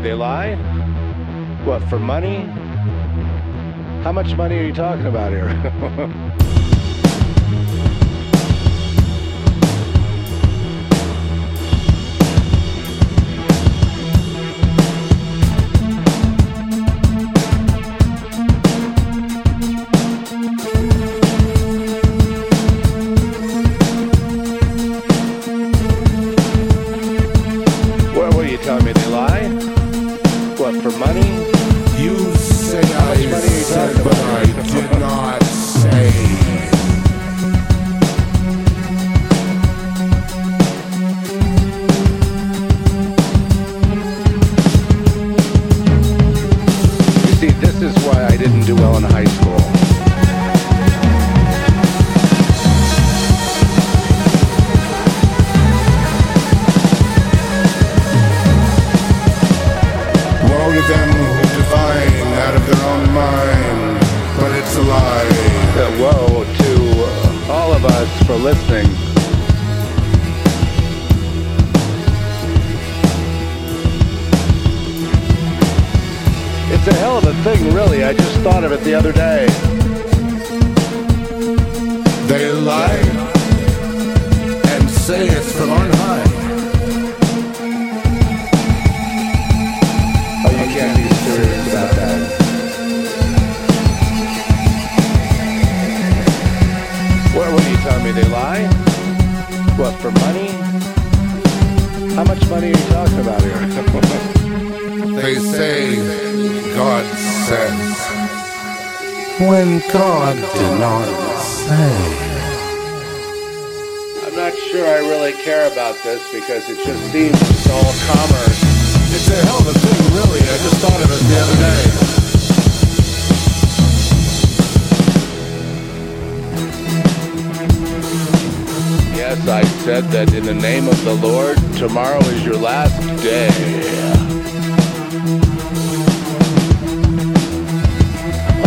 me they lie? What, for money? How much money are you talking about here? said that in the name of the Lord, tomorrow is your last day.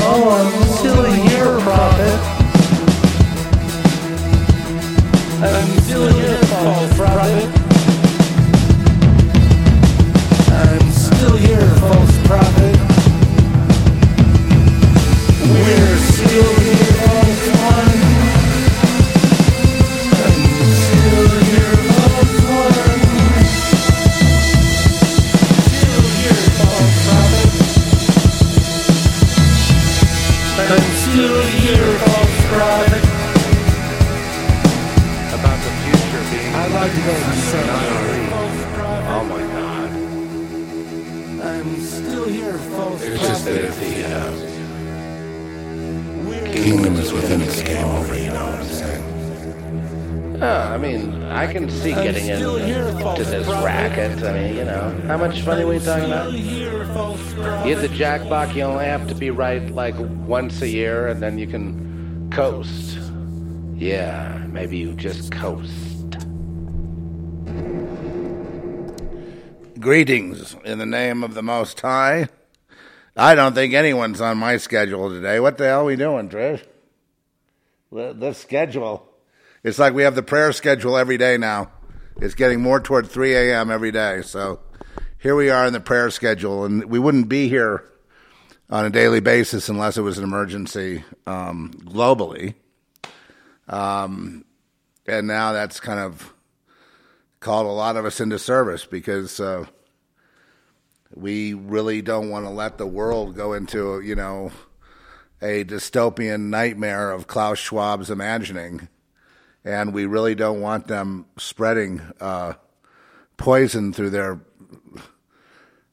Oh, I'm still here, prophet. I'm still here, false prophet. I'm still here, false prophet. We're just that if the uh, kingdom is within its game over, you know what I'm saying? Oh, I mean, I can see getting into this prophet. racket. I mean, you know, how much money were you talking about? Still here, false prophet. You hit the jackpot, you only have to be right like once a year, and then you can coast. Yeah, maybe you just coast. Greetings in the name of the Most High. I don't think anyone's on my schedule today. What the hell are we doing, Trish? The, the schedule. It's like we have the prayer schedule every day now. It's getting more toward 3 a.m. every day. So here we are in the prayer schedule, and we wouldn't be here on a daily basis unless it was an emergency um, globally. Um, and now that's kind of called a lot of us into service because uh, we really don't want to let the world go into you know a dystopian nightmare of Klaus Schwab's imagining, and we really don't want them spreading uh, poison through their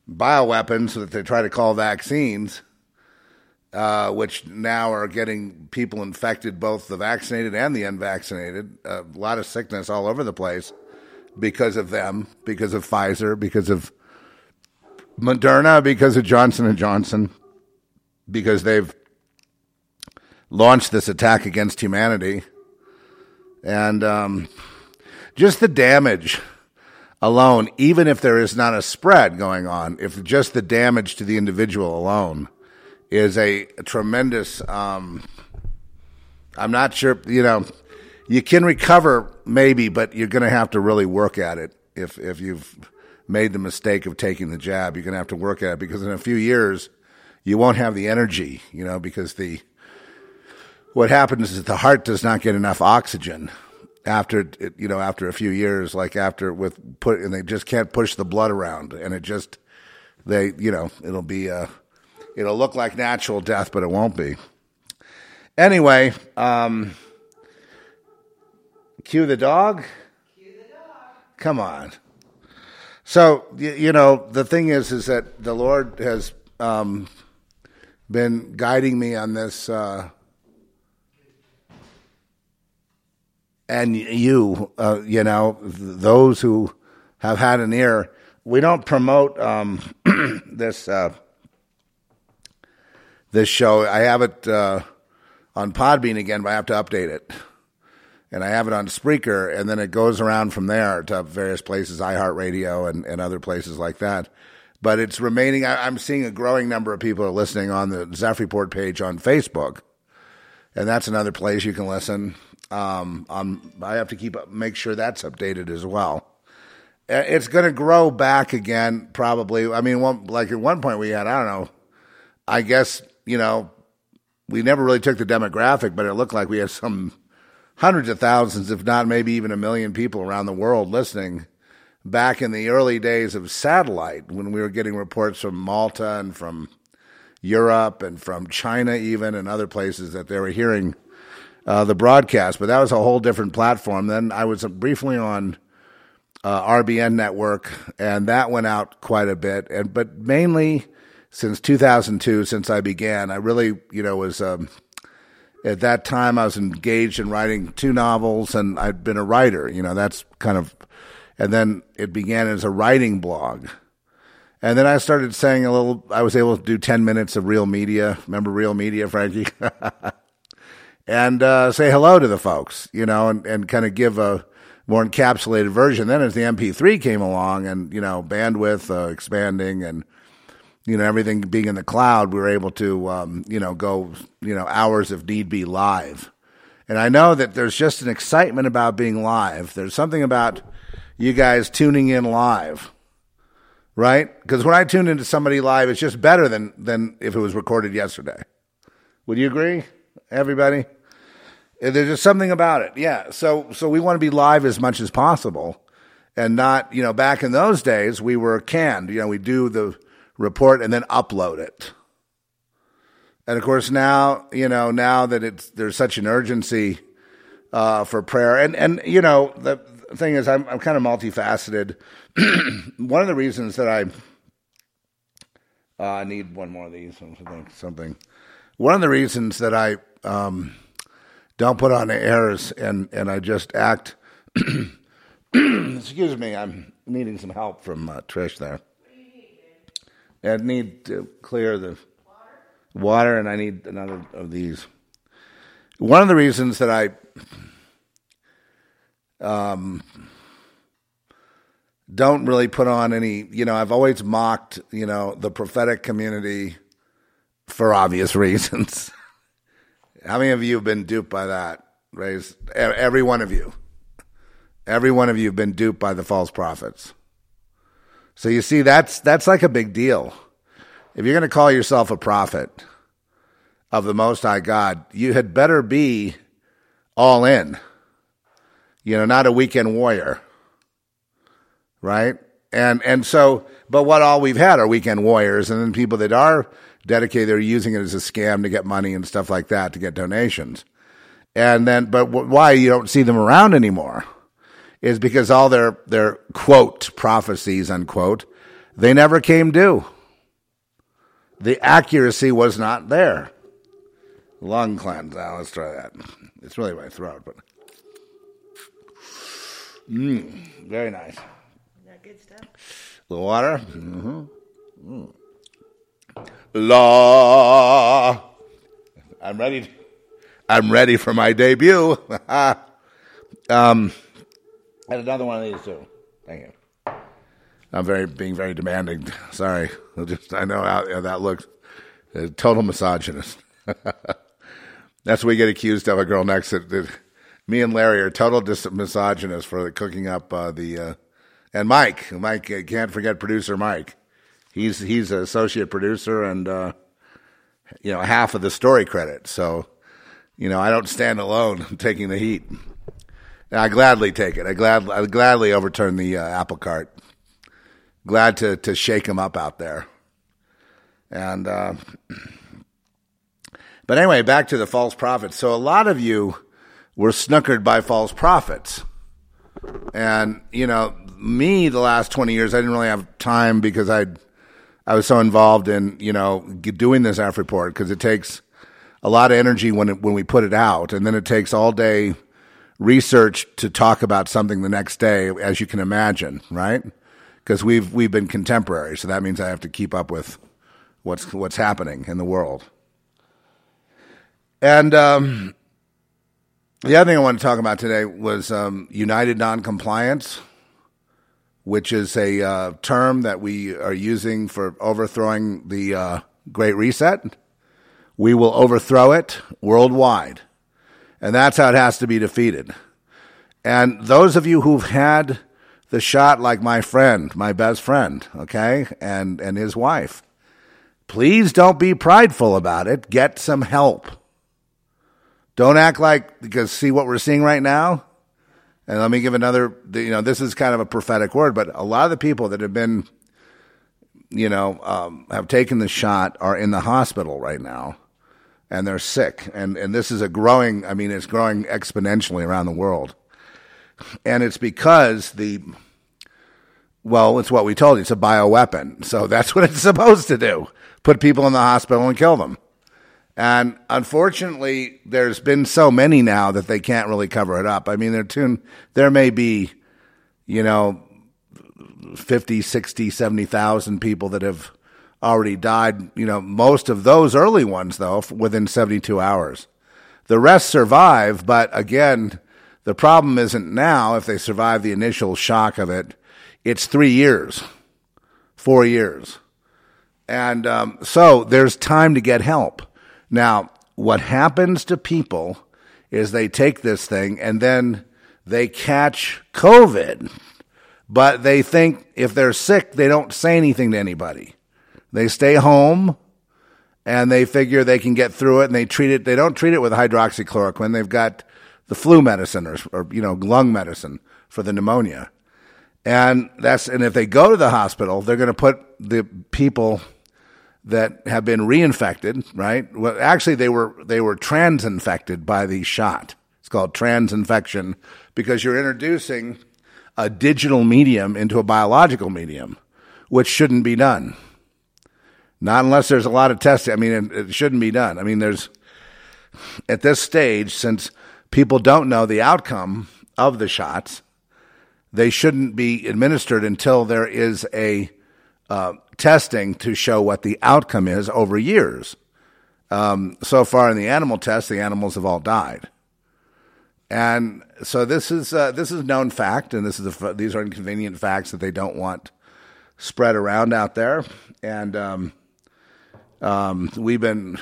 bioweapons that they try to call vaccines. Uh, which now are getting people infected, both the vaccinated and the unvaccinated. a lot of sickness all over the place because of them, because of Pfizer, because of Moderna, because of Johnson and Johnson, because they've launched this attack against humanity, and um, just the damage alone, even if there is not a spread going on, if just the damage to the individual alone is a, tremendous. Um, I'm not sure, you know, you can recover maybe, but you're going to have to really work at it if if you've made the mistake of taking the jab. You're going to have to work at it because in a few years, you won't have the energy, you know, because the, what happens is the heart does not get enough oxygen after, you know, after a few years, like after with put, and they just can't push the blood around and it just, they, you know, it'll be, uh, it'll look like natural death, but it won't be. Anyway, um, cue the dog. Come on. So you, know the thing is, is that the Lord has um, been guiding me on this, uh, and you, uh, you know, those who have had an ear. We don't promote um, this uh, this show. I have it uh, on Podbean again, but I have to update it and I have it on Spreaker, and then it goes around from there to various places, iHeartRadio and, and other places like that. But it's remaining. I, I'm seeing a growing number of people are listening on the Zeph Report page on Facebook, and that's another place you can listen. Um, I have to keep make sure that's updated as well. It's going to grow back again, probably. I mean, one, like at one point we had, I don't know, I guess you know, we never really took the demographic, but it looked like we had some hundreds of thousands, if not maybe even a million people around the world listening back in the early days of satellite when we were getting reports from Malta and from Europe and from China, even and other places that they were hearing uh, the broadcast. But that was a whole different platform. Then I was briefly on uh, RBN network, and that went out quite a bit. And but mainly since 2002, since I began, I really you know was. Um, at that time I was engaged in writing two novels and I'd been a writer, you know, that's kind of, and then it began as a writing blog. And then I started saying a little, I was able to do 10 minutes of real media. Remember real media, Frankie? and uh, say hello to the folks, you know, and, and kind of give a more encapsulated version. Then as the MP3 came along and, you know, bandwidth uh, expanding and, you know, everything being in the cloud, we were able to, um, you know, go, you know, hours if need be live. And I know that there's just an excitement about being live. There's something about you guys tuning in live, right? Because when I tune into somebody live, it's just better than than if it was recorded yesterday. Would you agree, everybody? There's just something about it, yeah. So so we want to be live as much as possible, and not you know back in those days we were canned. You know we do the report and then upload it. And of course, now you know now that it's there's such an urgency uh, for prayer, and and you know the thing is, I'm I'm kind of multifaceted. one of the reasons that I uh, I need one more of these something something. One of the reasons that I um, don't put on airs and and I just act. excuse me, I'm needing some help from uh, Trish there. I need to clear the water, and I need another of these. One of the reasons that I um, don't really put on any, you know, I've always mocked, you know, the prophetic community for obvious reasons. How many of you have been duped by that? Raise every one of you. Every one of you have been duped by the false prophets. So you see, that's that's like a big deal. If you're going to call yourself a prophet of the Most High God, you had better be all in. You know, not a weekend warrior, right? And and so, but what all we've had are weekend warriors, and then people that are dedicated, they're using it as a scam to get money and stuff like that to get donations. And then, but why you don't see them around anymore is because all their their quote prophecies unquote they never came due. The accuracy was not there. Lung cleanse. Now let's try that. It's really my throat, but mm, very nice. That good stuff. little water. hmm La. I'm ready. I'm ready for my debut. um, and another one of these too. Thank you. I'm very being very demanding. Sorry, I just I know how, that looks. Total misogynist. That's what we get accused of. A girl next to that me and Larry are total dis- misogynists for cooking up uh, the uh, and Mike. Mike uh, can't forget producer Mike. He's he's an associate producer and uh, you know half of the story credit. So you know I don't stand alone taking the heat. I gladly take it. I glad I gladly overturn the uh, apple cart. Glad to to shake him up out there. And uh, but anyway, back to the false prophets. So a lot of you were snookered by false prophets. And, you know, me, the last 20 years, I didn't really have time because I I was so involved in, you know, doing this Zeph report because it takes a lot of energy when it, when we put it out. And then it takes all day research to talk about something the next day, as you can imagine, right? Because we've, we've been contemporary. So that means I have to keep up with what's, what's happening in the world. And, um, the other thing I want to talk about today was um, United Noncompliance, which is a uh, term that we are using for overthrowing the uh, Great Reset. We will overthrow it worldwide. And that's how it has to be defeated. And those of you who've had the shot, like my friend, my best friend, okay, and, and his wife, please don't be prideful about it. Get some help don't act like, because see what we're seeing right now? And let me give another, you know, this is kind of a prophetic word, but a lot of the people that have been, you know, um, have taken the shot are in the hospital right now and they're sick. And, and this is a growing, I mean, it's growing exponentially around the world. And it's because the, well, it's what we told you. It's a bioweapon. So that's what it's supposed to do. Put people in the hospital and kill them. And unfortunately, there's been so many now that they can't really cover it up. I mean, there, tune, there may be, you know, 50, 60, 70,000 people that have already died. You know, most of those early ones, though, within 72 hours. The rest survive, but again, the problem isn't now if they survive the initial shock of it. It's three years, four years. And um, so there's time to get help. Now, what happens to people is they take this thing and then they catch COVID, but they think if they're sick, they don't say anything to anybody. They stay home and they figure they can get through it and they treat it. They don't treat it with hydroxychloroquine. They've got the flu medicine or, or you know, lung medicine for the pneumonia. And that's, and if they go to the hospital, they're going to put the people that have been reinfected, right? Well, actually, they were they were transinfected by the shot. It's called transinfection because you're introducing a digital medium into a biological medium, which shouldn't be done. Not unless there's a lot of testing. I mean, it, shouldn't be done. I mean, there's at this stage, since people don't know the outcome of the shots, they shouldn't be administered until there is a uh, testing to show what the outcome is over years. Um, so far in the animal test, the animals have all died. And so this is uh, this is known fact, and this is a, these are inconvenient facts that they don't want spread around out there. And um, um, we've been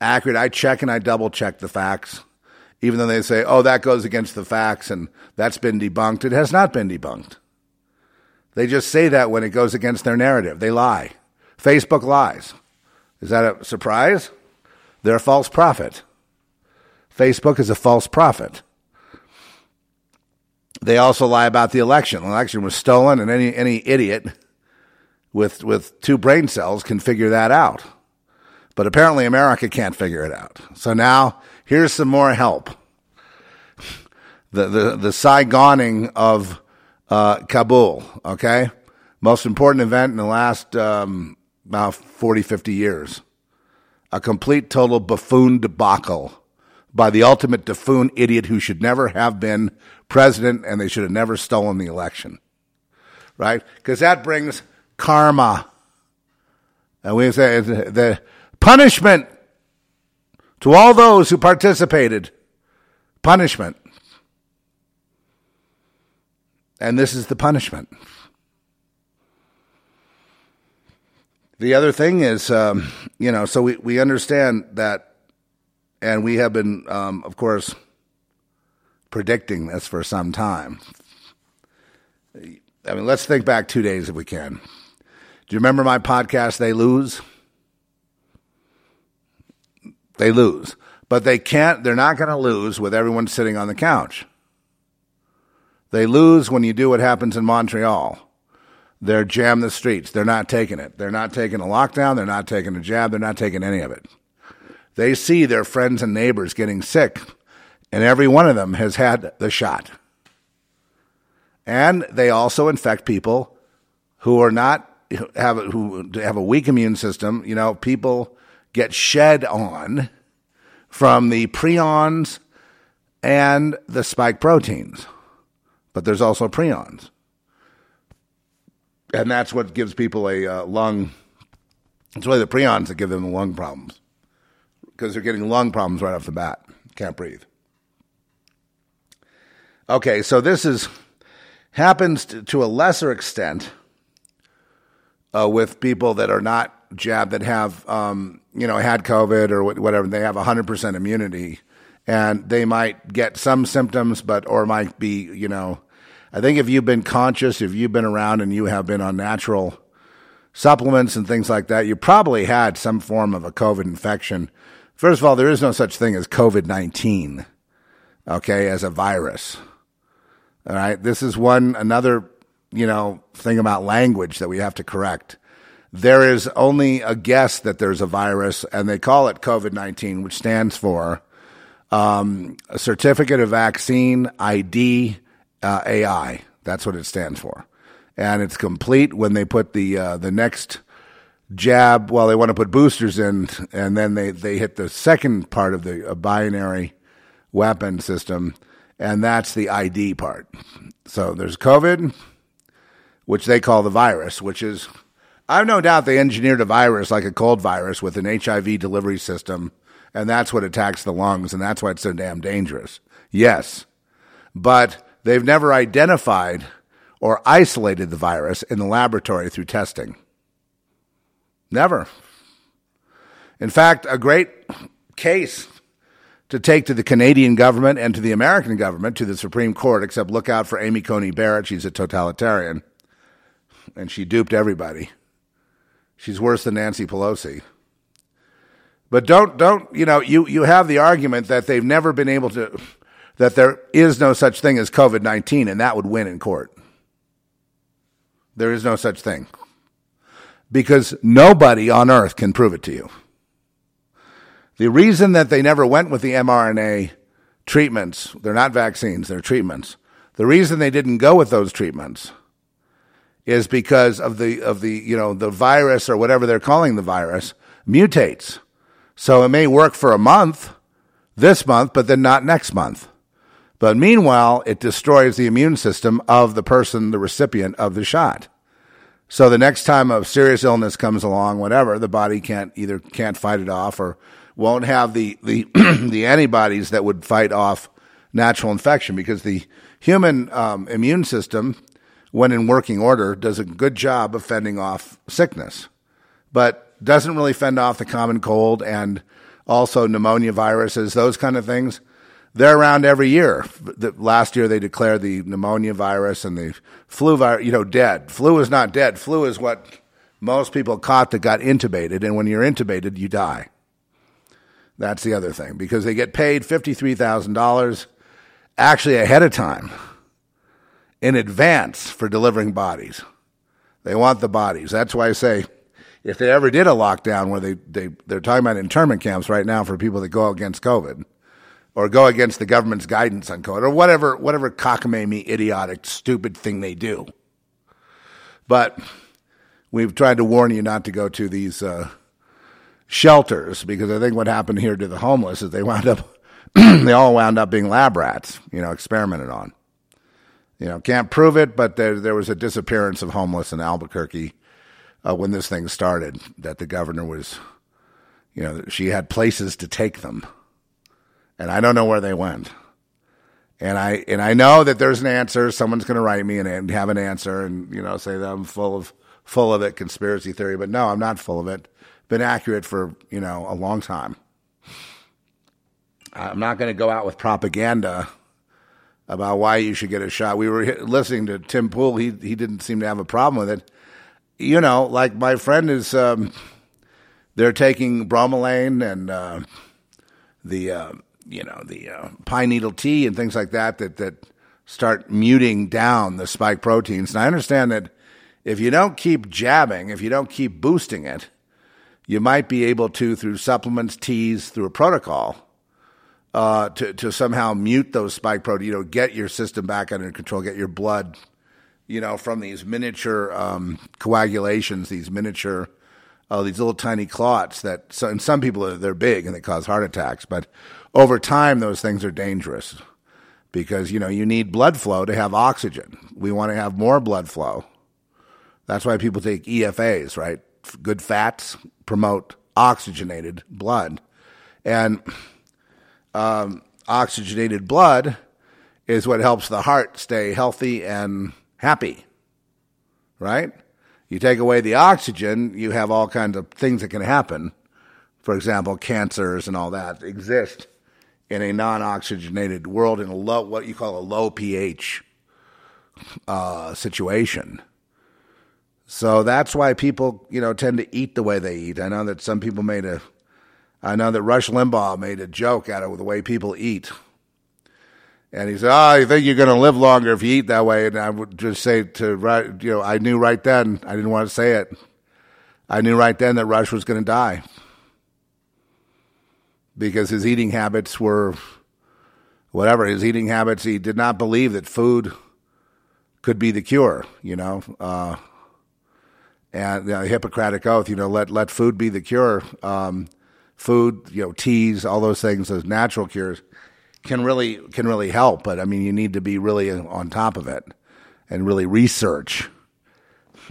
accurate. I check and I double check the facts, even though they say, "Oh, that goes against the facts," and that's been debunked. It has not been debunked. They just say that when it goes against their narrative. They lie. Facebook lies. Is that a surprise? They're a false prophet. Facebook is a false prophet. They also lie about the election. The election was stolen, and any, any idiot with, with two brain cells can figure that out. But apparently, America can't figure it out. So now, here's some more help. The, the, the Saigoning of uh, Kabul, okay? Most important event in the last um, about 40, 50 years. A complete, total buffoon debacle by the ultimate buffoon idiot who should never have been president and they should have never stolen the election. Right? Because that brings karma. And we say the punishment to all those who participated. Punishment. And this is the punishment. The other thing is, um, you know, so we, we understand that, and we have been, um, of course, predicting this for some time. I mean, let's think back two days if we can. Do you remember my podcast, They Lose? They lose. But they can't, they're not going to lose with everyone sitting on the couch. They lose when you do what happens in Montreal. They're jam the streets. They're not taking it. They're not taking a lockdown. They're not taking a jab. They're not taking any of it. They see their friends and neighbors getting sick, and every one of them has had the shot. And they also infect people who are not have who have a weak immune system. You know, people get shed on from the prions and the spike proteins, but there's also prions, and that's what gives people a uh, lung. It's really the prions that give them the lung problems because they're getting lung problems right off the bat. Can't breathe. Okay, so this is happens to, to a lesser extent uh, with people that are not jabbed that have um, you know had COVID or whatever. They have 100% immunity, and they might get some symptoms, but or might be you know. I think if you've been conscious, if you've been around and you have been on natural supplements and things like that, you probably had some form of a COVID infection. First of all, there is no such thing as COVID 19, okay, as a virus. All right. This is one, another, you know, thing about language that we have to correct. There is only a guess that there's a virus, and they call it COVID 19, which stands for um, a certificate of vaccine ID uh, AI. That's what it stands for. And it's complete when they put the uh, the next jab. Well, they want to put boosters in, and then they, they hit the second part of the binary weapon system and that's the ID part. So there's COVID, which they call the virus, which is, I've no doubt they engineered a virus like a cold virus with an HIV delivery system, and that's what attacks the lungs, and that's why it's so damn dangerous. Yes, but they've never identified or isolated the virus in the laboratory through testing. Never. In fact, a great case to take to the Canadian government and to the American government, to the Supreme Court, except look out for Amy Coney Barrett. She's a totalitarian. And she duped everybody. She's worse than Nancy Pelosi. But don't, don't, you know, you, you have the argument that they've never been able to, that there is no such thing as COVID 19, and that would win in court. There is no such thing. Because nobody on earth can prove it to you. The reason that they never went with the mRNA treatments, they're not vaccines, they're treatments. The reason they didn't go with those treatments is because of the of the you know the virus or whatever they're calling the virus mutates. So it may work for a month, this month, but then not next month. But meanwhile, it destroys the immune system of the person, the recipient of the shot. So the next time a serious illness comes along, whatever, the body can't either can't fight it off or won't have the the the antibodies that would fight off natural infection because the human um, immune system, when in working order, does a good job of fending off sickness, but doesn't really fend off the common cold and also pneumonia viruses, those kind of things. They're around every year. Last year they declared the pneumonia virus and the flu virus, you know, dead. Flu is not dead. Flu is what most people caught that got intubated, and when you're intubated, you die. That's the other thing because they get paid $53,000 actually ahead of time in advance for delivering bodies. They want the bodies. That's why I say if they ever did a lockdown where they, they, they're talking about internment camps right now for people that go against COVID or go against the government's guidance on COVID or whatever, whatever cockamamie, idiotic, stupid thing they do. But we've tried to warn you not to go to these, uh, shelters because I think what happened here to the homeless is they wound up, they all wound up being lab rats, you know, experimented on. You know, can't prove it, but there, there was a disappearance of homeless in Albuquerque uh, when this thing started, that the governor was, you know, she had places to take them. And I don't know where they went. And I and I know that there's an answer. Someone's going to write me and, and have an answer, and you know, say that I'm full of full of it, conspiracy theory. But no, I'm not full of it been accurate for, you know, a long time. I'm not going to go out with propaganda about why you should get a shot. We were listening to Tim Pool. He he didn't seem to have a problem with it. You know, like my friend is, um, they're taking bromelain and uh, the uh, you know the uh, pine needle tea and things like that that that start muting down the spike proteins. And I understand that if you don't keep jabbing, if you don't keep boosting it, you might be able to through supplements, teas, through a protocol uh, to to somehow mute those spike proteins. You know, get your system back under control, get your blood, you know, from these miniature um, coagulations, these miniature, uh, these little tiny clots that. So, and some people they're big and they cause heart attacks, but over time those things are dangerous because you know you need blood flow to have oxygen. We want to have more blood flow. That's why people take EFAs, right? Good fats promote oxygenated blood, and um, oxygenated blood is what helps the heart stay healthy and happy. Right? You take away the oxygen, you have all kinds of things that can happen. For example, cancers and all that exist in a non-oxygenated world in a low, what you call a low pH uh, situation. So that's why people, you know, tend to eat the way they eat. I know that some people made a, I know that Rush Limbaugh made a joke out of the way people eat. And he said, "Oh, you think you're going to live longer if you eat that way?" And I would just say to, you know, I knew right then. I didn't want to say it. I knew right then that Rush was going to die because his eating habits were whatever his eating habits. He did not believe that food could be the cure. You know, uh, and the Hippocratic oath. You know, let let food be the cure. Um, food, you know, teas, all those things, those natural cures can really can really help. But I mean, you need to be really on top of it and really research.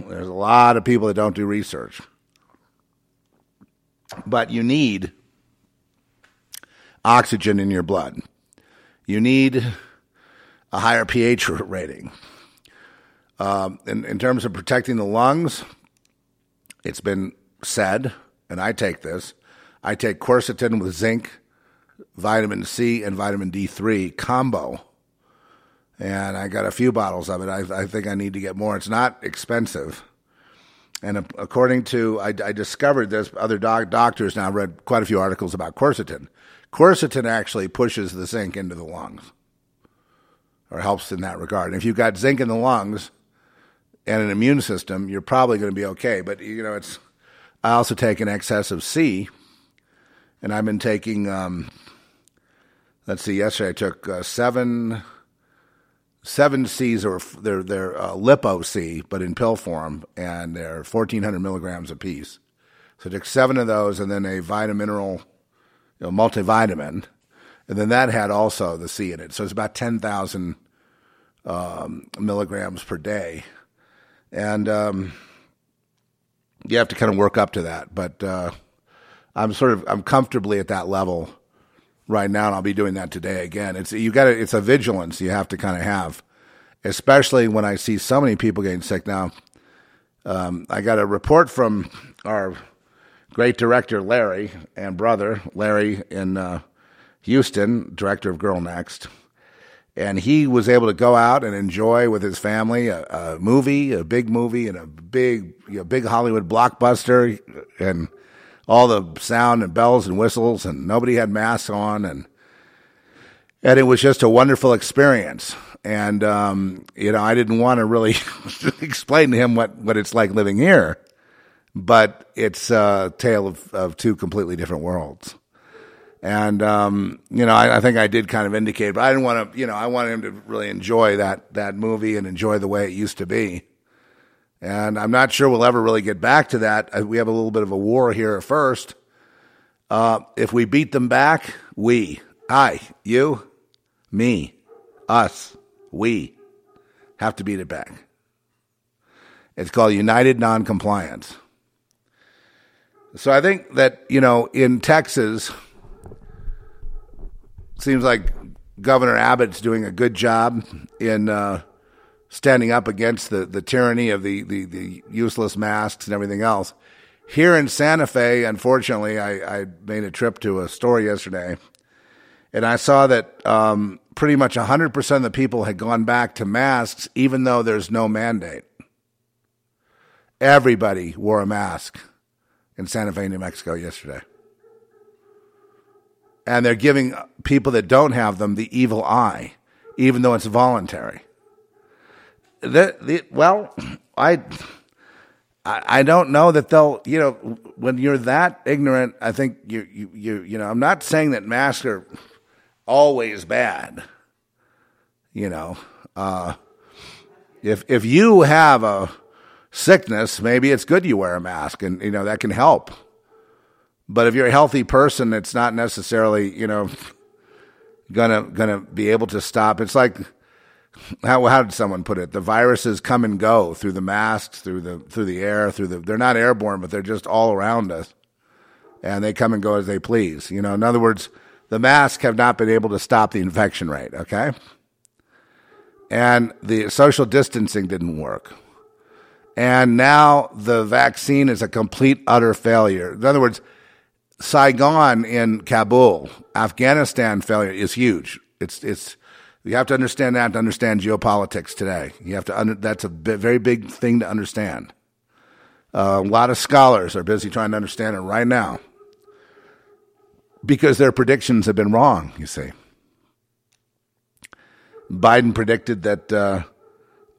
There's a lot of people that don't do research, but you need oxygen in your blood. You need a higher pH rating. Um, in, in terms of protecting the lungs, it's been said, and I take this. I take quercetin with zinc, vitamin C, and vitamin D3 combo. And I got a few bottles of it. I, I think I need to get more. It's not expensive. And according to, I, I discovered this, other doc, doctors now read quite a few articles about quercetin. Quercetin actually pushes the zinc into the lungs or helps in that regard. And if you've got zinc in the lungs and an immune system, you're probably going to be okay. But, you know, it's, I also take an excess of C, and I've been taking, um, let's see, yesterday I took uh, seven, seven C's, or they're, they're uh, Lipo C, but in pill form, and they're 1,400 milligrams apiece. So I took seven of those and then a vitamineral you know, multivitamin, and then that had also the C in it. So it's about ten thousand um, milligrams per day, and um, you have to kind of work up to that. But uh, I'm sort of I'm comfortably at that level right now, and I'll be doing that today again. It's you got it's a vigilance you have to kind of have, especially when I see so many people getting sick now. Um, I got a report from our great director Larry and brother Larry in uh, Houston, director of Girl Next, and he was able to go out and enjoy with his family a, a movie, a big movie, and a big, you know, big Hollywood blockbuster, and all the sound and bells and whistles, and nobody had masks on, and and it was just a wonderful experience. And um, you know, I didn't want to really explain to him what what it's like living here but it's a tale of, of two completely different worlds. And um, you know, I, I, think I did kind of indicate, but I didn't want to. You know, I wanted him to really enjoy that that movie and enjoy the way it used to be. And I'm not sure we'll ever really get back to that. Uh, we have a little bit of a war here at first. Uh, if we beat them back, we, I, you, me, us, we have to beat it back. It's called United Noncompliance. So I think that, you know, in Texas, seems like Governor Abbott's doing a good job in uh, standing up against the, the tyranny of the, the, the, useless masks and everything else. Here in Santa Fe, unfortunately, I, I made a trip to a store yesterday and I saw that um, pretty much 100% of the people had gone back to masks, even though there's no mandate. Everybody wore a mask in Santa Fe, New Mexico yesterday. And they're giving people that don't have them the evil eye, even though it's voluntary. The, the, well, I, I don't know that they'll, you know, when you're that ignorant, I think you, you, you, you know, I'm not saying that masks are always bad. You know, uh, if if you have a sickness, maybe it's good you wear a mask, and you know that can help. But if you're a healthy person, it's not necessarily you know gonna gonna be able to stop. It's like how how did someone put it? The viruses come and go through the masks, through the through the air, through the. They're not airborne, but they're just all around us, and they come and go as they please. You know, in other words, the masks have not been able to stop the infection rate, okay? And the social distancing didn't work. And now the vaccine is a complete, utter failure. In other words, Saigon in Kabul, Afghanistan failure is huge. It's, it's, you have to understand that to understand geopolitics today. You have to, under, that's a very big thing to understand. Uh, a lot of scholars are busy trying to understand it right now because their predictions have been wrong, you see. Biden predicted that uh,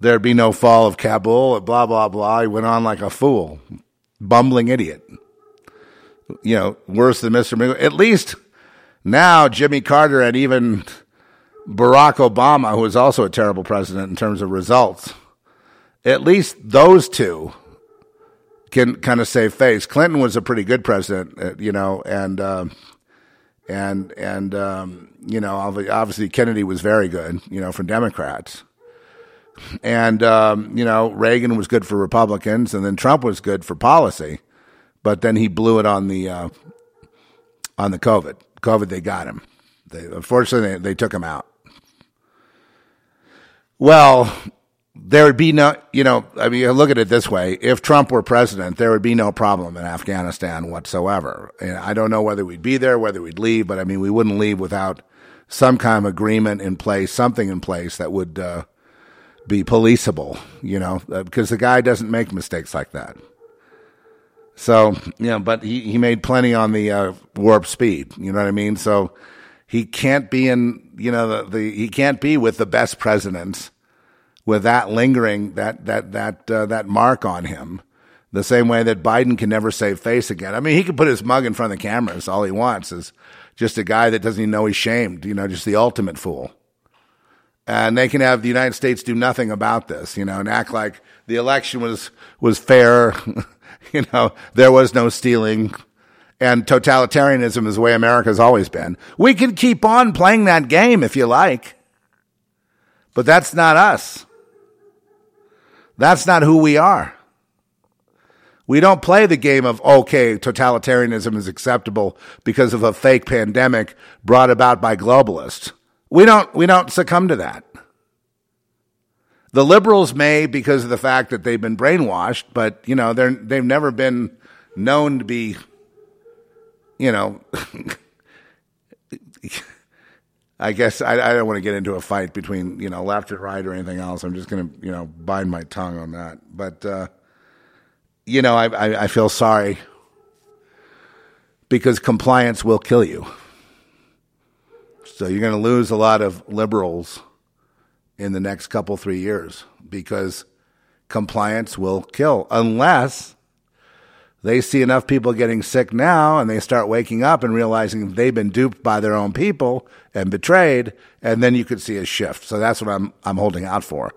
there'd be no fall of Kabul, blah, blah, blah. He went on like a fool, bumbling idiot. You know, worse than Mr. At least now Jimmy Carter and even Barack Obama, who was also a terrible president in terms of results, at least those two can kind of save face. Clinton was a pretty good president, uh, you know, and. Uh, and and um, you know obviously Kennedy was very good, you know, for Democrats, and um, you know Reagan was good for Republicans, and then Trump was good for policy, but then he blew it on the uh, on the COVID. COVID, they got him. They unfortunately they, they took him out. Well, there would be no, you know, I mean, look at it this way. If Trump were president, there would be no problem in Afghanistan whatsoever. And I don't know whether we'd be there, whether we'd leave, but I mean, we wouldn't leave without some kind of agreement in place, something in place that would uh, be policeable, you know, uh, because the guy doesn't make mistakes like that. So, you know, but he, he made plenty on the uh, warp speed, you know what I mean? So he can't be in, you know, the, the he can't be with the best presidents with that lingering, that that that uh, that mark on him, the same way that Biden can never save face again. I mean, he can put his mug in front of the cameras. All he wants is just a guy that doesn't even know he's shamed. You know, just the ultimate fool. And they can have the United States do nothing about this, you know, and act like the election was was fair. you know, there was no stealing. And totalitarianism is the way America's always been. We can keep on playing that game if you like. But that's not us. That's not who we are. We don't play the game of, okay, totalitarianism is acceptable because of a fake pandemic brought about by globalists. We don't, we don't succumb to that. The liberals may because of the fact that they've been brainwashed, but, you know, they're, they've never been known to be, you know, I guess I, I don't want to get into a fight between you know left and right or anything else. I'm just going to you know bind my tongue on that. But uh, you know I, I, I feel sorry because compliance will kill you. So you're going to lose a lot of liberals in the next couple three years because compliance will kill unless they see enough people getting sick now and they start waking up and realizing they've been duped by their own people and betrayed, and then you could see a shift. So that's what I'm, I'm holding out for.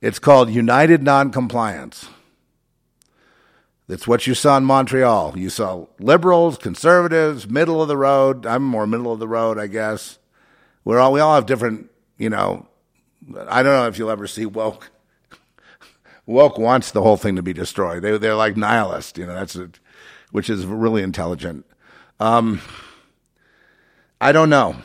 It's called United Noncompliance. It's what you saw in Montreal. You saw liberals, conservatives, middle of the road. I'm more middle of the road, I guess. We're all, we all have different, you know, I don't know if you'll ever see woke woke wants the whole thing to be destroyed. They they're like nihilists, you know. That's a, which is really intelligent. Um, I don't know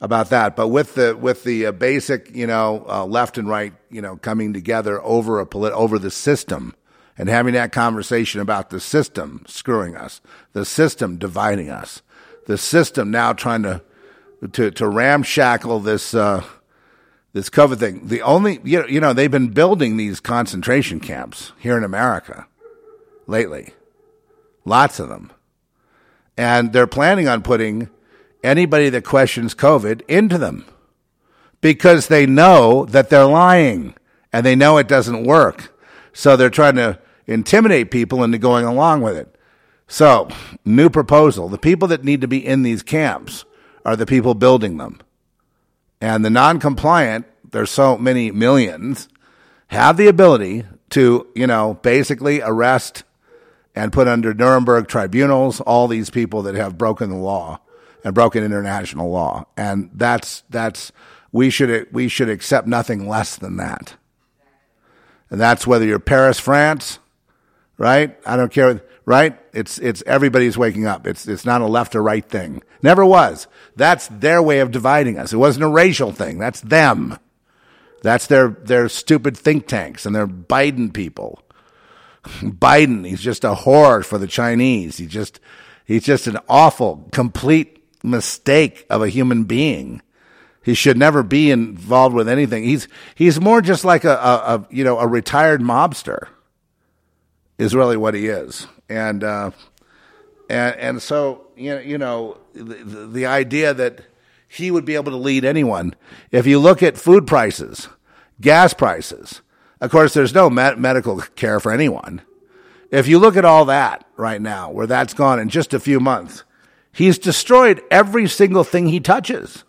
about that, but with the with the uh, basic, you know, uh, left and right, you know, coming together over a polit- over the system and having that conversation about the system screwing us, the system dividing us, the system now trying to to to ramshackle this uh, this COVID thing. The only you know, you know they've been building these concentration camps here in America lately, lots of them, and they're planning on putting anybody that questions COVID into them because they know that they're lying and they know it doesn't work. So they're trying to intimidate people into going along with it. So, new proposal the people that need to be in these camps are the people building them. And the non compliant, there's so many millions, have the ability to, you know, basically arrest and put under Nuremberg tribunals all these people that have broken the law and broken international law. And that's, that's, we should, we should accept nothing less than that. And that's whether you're Paris, France, right? I don't care, right? It's, it's everybody's waking up. It's, it's not a left or right thing. Never was. That's their way of dividing us. It wasn't a racial thing. That's them. That's their, their stupid think tanks and their Biden people. Biden, he's just a whore for the Chinese. He just, he's just an awful, complete mistake of a human being. He should never be involved with anything. He's he's more just like a, a, a you know a retired mobster. Is really what he is, and uh, and and so you know, the, the idea that he would be able to lead anyone. If you look at food prices, gas prices, of course, there's no med- medical care for anyone. If you look at all that right now, where that's gone in just a few months, he's destroyed every single thing he touches.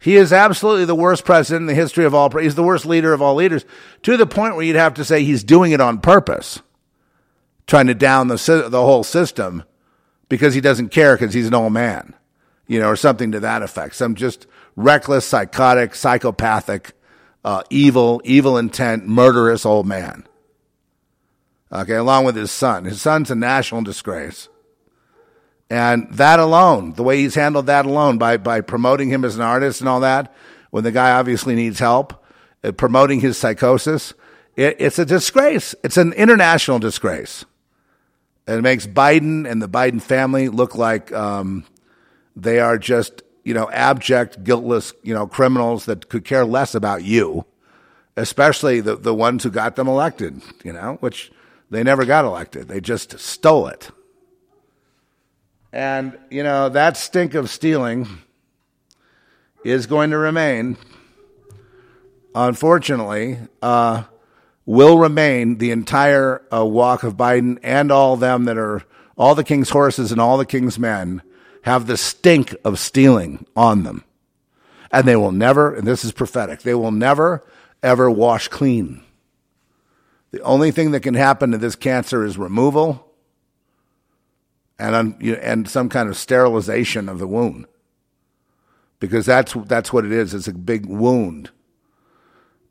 He is absolutely the worst president in the history of all. He's the worst leader of all leaders, to the point where you'd have to say he's doing it on purpose, trying to down the the whole system because he doesn't care because he's an old man, you know, or something to that effect. Some just reckless, psychotic, psychopathic, uh, evil, evil intent, murderous old man. Okay, along with his son. His son's a national disgrace. And that alone, the way he's handled that alone by, by promoting him as an artist and all that, when the guy obviously needs help, uh, promoting his psychosis, it, it's a disgrace. It's an international disgrace. And it makes Biden and the Biden family look like um, they are just, you know, abject, guiltless, you know, criminals that could care less about you, especially the, the ones who got them elected, you know, which they never got elected. They just stole it. And, you know, that stink of stealing is going to remain, unfortunately, uh, will remain the entire uh, walk of Biden and all them that are, all the king's horses and all the king's men have the stink of stealing on them. And they will never, and this is prophetic, they will never, ever wash clean. The only thing that can happen to this cancer is removal and and some kind of sterilization of the wound, because that's that's what it is. It's a big wound,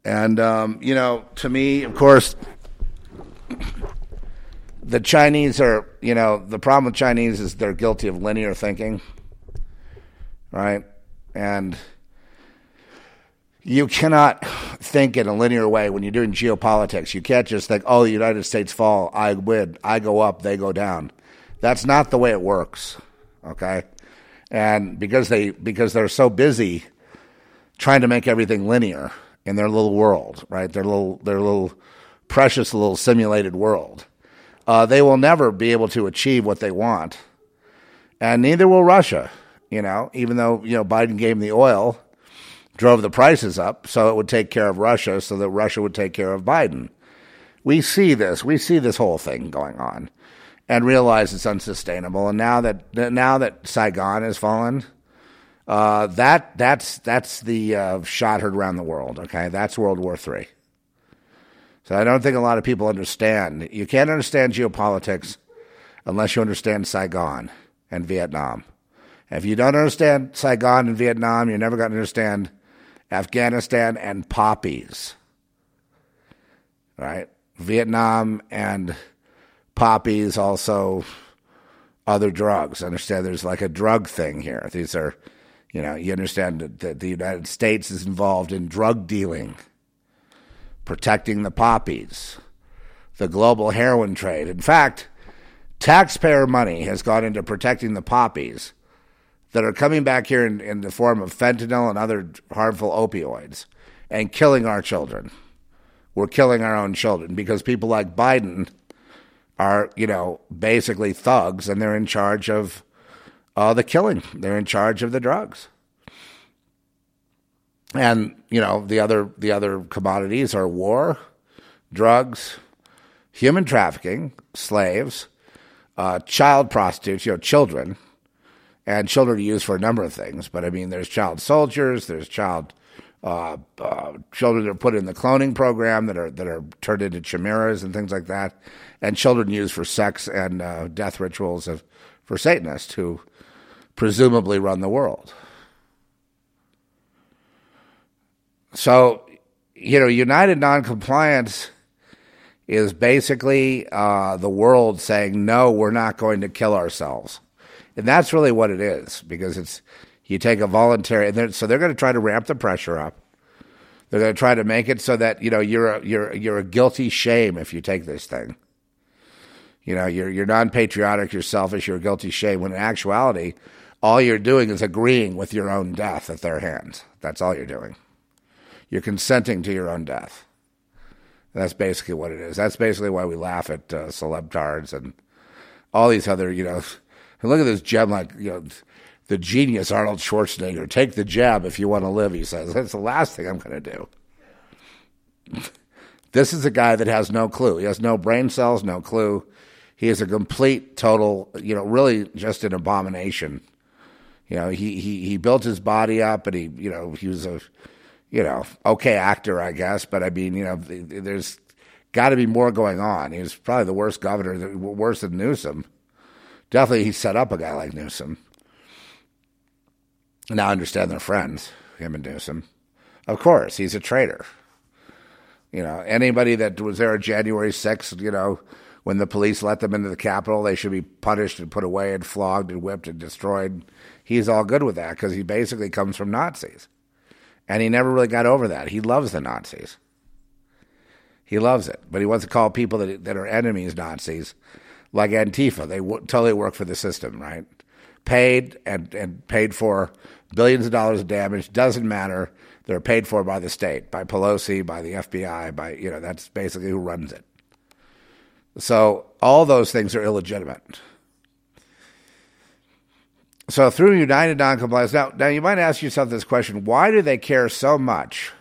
and um, you know, to me, of course, the Chinese are you know the problem with Chinese is they're guilty of linear thinking, right, and you cannot think in a linear way when you're doing geopolitics. You can't just think, oh, the United States fall, I win, I go up, they go down. That's not the way it works. Okay? And because they because they're so busy trying to make everything linear in their little world, right? Their little their little precious little simulated world. Uh, they will never be able to achieve what they want. And neither will Russia, you know, even though, you know, Biden gave them the oil, drove the prices up so it would take care of Russia so that Russia would take care of Biden. We see this. We see this whole thing going on and realize it's unsustainable. And now that now that Saigon has fallen, uh, that that's that's the uh, shot heard around the world. Okay, that's World War Three. So I don't think a lot of people understand. You can't understand geopolitics unless you understand Saigon and Vietnam. if you don't understand Saigon and Vietnam, you're never going to understand Afghanistan and poppies. Right? Vietnam and poppies, also other drugs. Understand there's like a drug thing here. These are, you know, you understand that the United States is involved in drug dealing, protecting the poppies, the global heroin trade. In fact, taxpayer money has gone into protecting the poppies that are coming back here in, in the form of fentanyl and other harmful opioids and killing our children. We're killing our own children because people like Biden are, you know, basically thugs and they're in charge of uh, the killing. They're in charge of the drugs. And, you know, the other the other commodities are war, drugs, human trafficking, slaves, uh, child prostitutes, you know, children, and children used for a number of things. But I mean, there's child soldiers, there's child uh, uh, children that are put in the cloning program that are that are turned into chimeras and things like that, and children used for sex and uh, death rituals of for Satanists who presumably run the world. So, you know, United Noncompliance is basically uh, the world saying, no, we're not going to kill ourselves. And that's really what it is because it's you take a voluntary, and they're, so they're going to try to ramp the pressure up. They're going to try to make it so that you know you're a, you're you're a guilty shame if you take this thing. You know you're you're non patriotic, you're selfish, you're a guilty shame. When in actuality, all you're doing is agreeing with your own death at their hands. That's all you're doing. You're consenting to your own death. That's basically what it is. That's basically why we laugh at uh, celeb and all these other you know look at this gem, like, you know, the genius Arnold Schwarzenegger. Take the jab if you want to live, he says. That's the last thing I'm going to do. this is a guy that has no clue. He has no brain cells, no clue. He is a complete, total, you know, really just an abomination. You know, he, he, he built his body up and he, you know, he was a, you know, okay actor, I guess. But I mean, you know, there's got to be more going on. He was probably the worst governor, worse than Newsom. Definitely, he set up a guy like Newsom. Now I understand they're friends, him and Newsom. Of course, he's a traitor. You know, anybody that was there on January 6th, you know, when the police let them into the Capitol, they should be punished and put away and flogged and whipped and destroyed. He's all good with that because he basically comes from Nazis. And he never really got over that. He loves the Nazis. He loves it. But he wants to call people that, that are enemies Nazis like Antifa. They w- totally work for the system, right? Paid and, and paid for billions of dollars of damage. Doesn't matter. They're paid for by the state, by Pelosi, by the FBI, by, you know, that's basically who runs it. So all those things are illegitimate. So through United Noncompliance, now, now you might ask yourself this question: Why do they care so much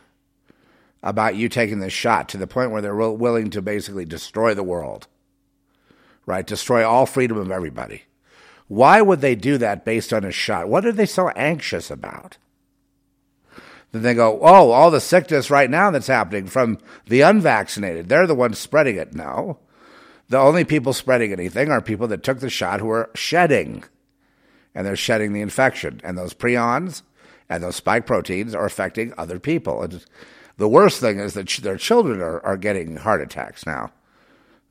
about you taking this shot to the point where they're willing to basically destroy the world? right? Destroy all freedom of everybody. Why would they do that based on a shot? What are they so anxious about? Then they go, oh, all the sickness right now that's happening from the unvaccinated. They're the ones spreading it. No. The only people spreading anything are people that took the shot who are shedding. And they're shedding the infection. And those prions and those spike proteins are affecting other people. And the worst thing is that their children are, are getting heart attacks now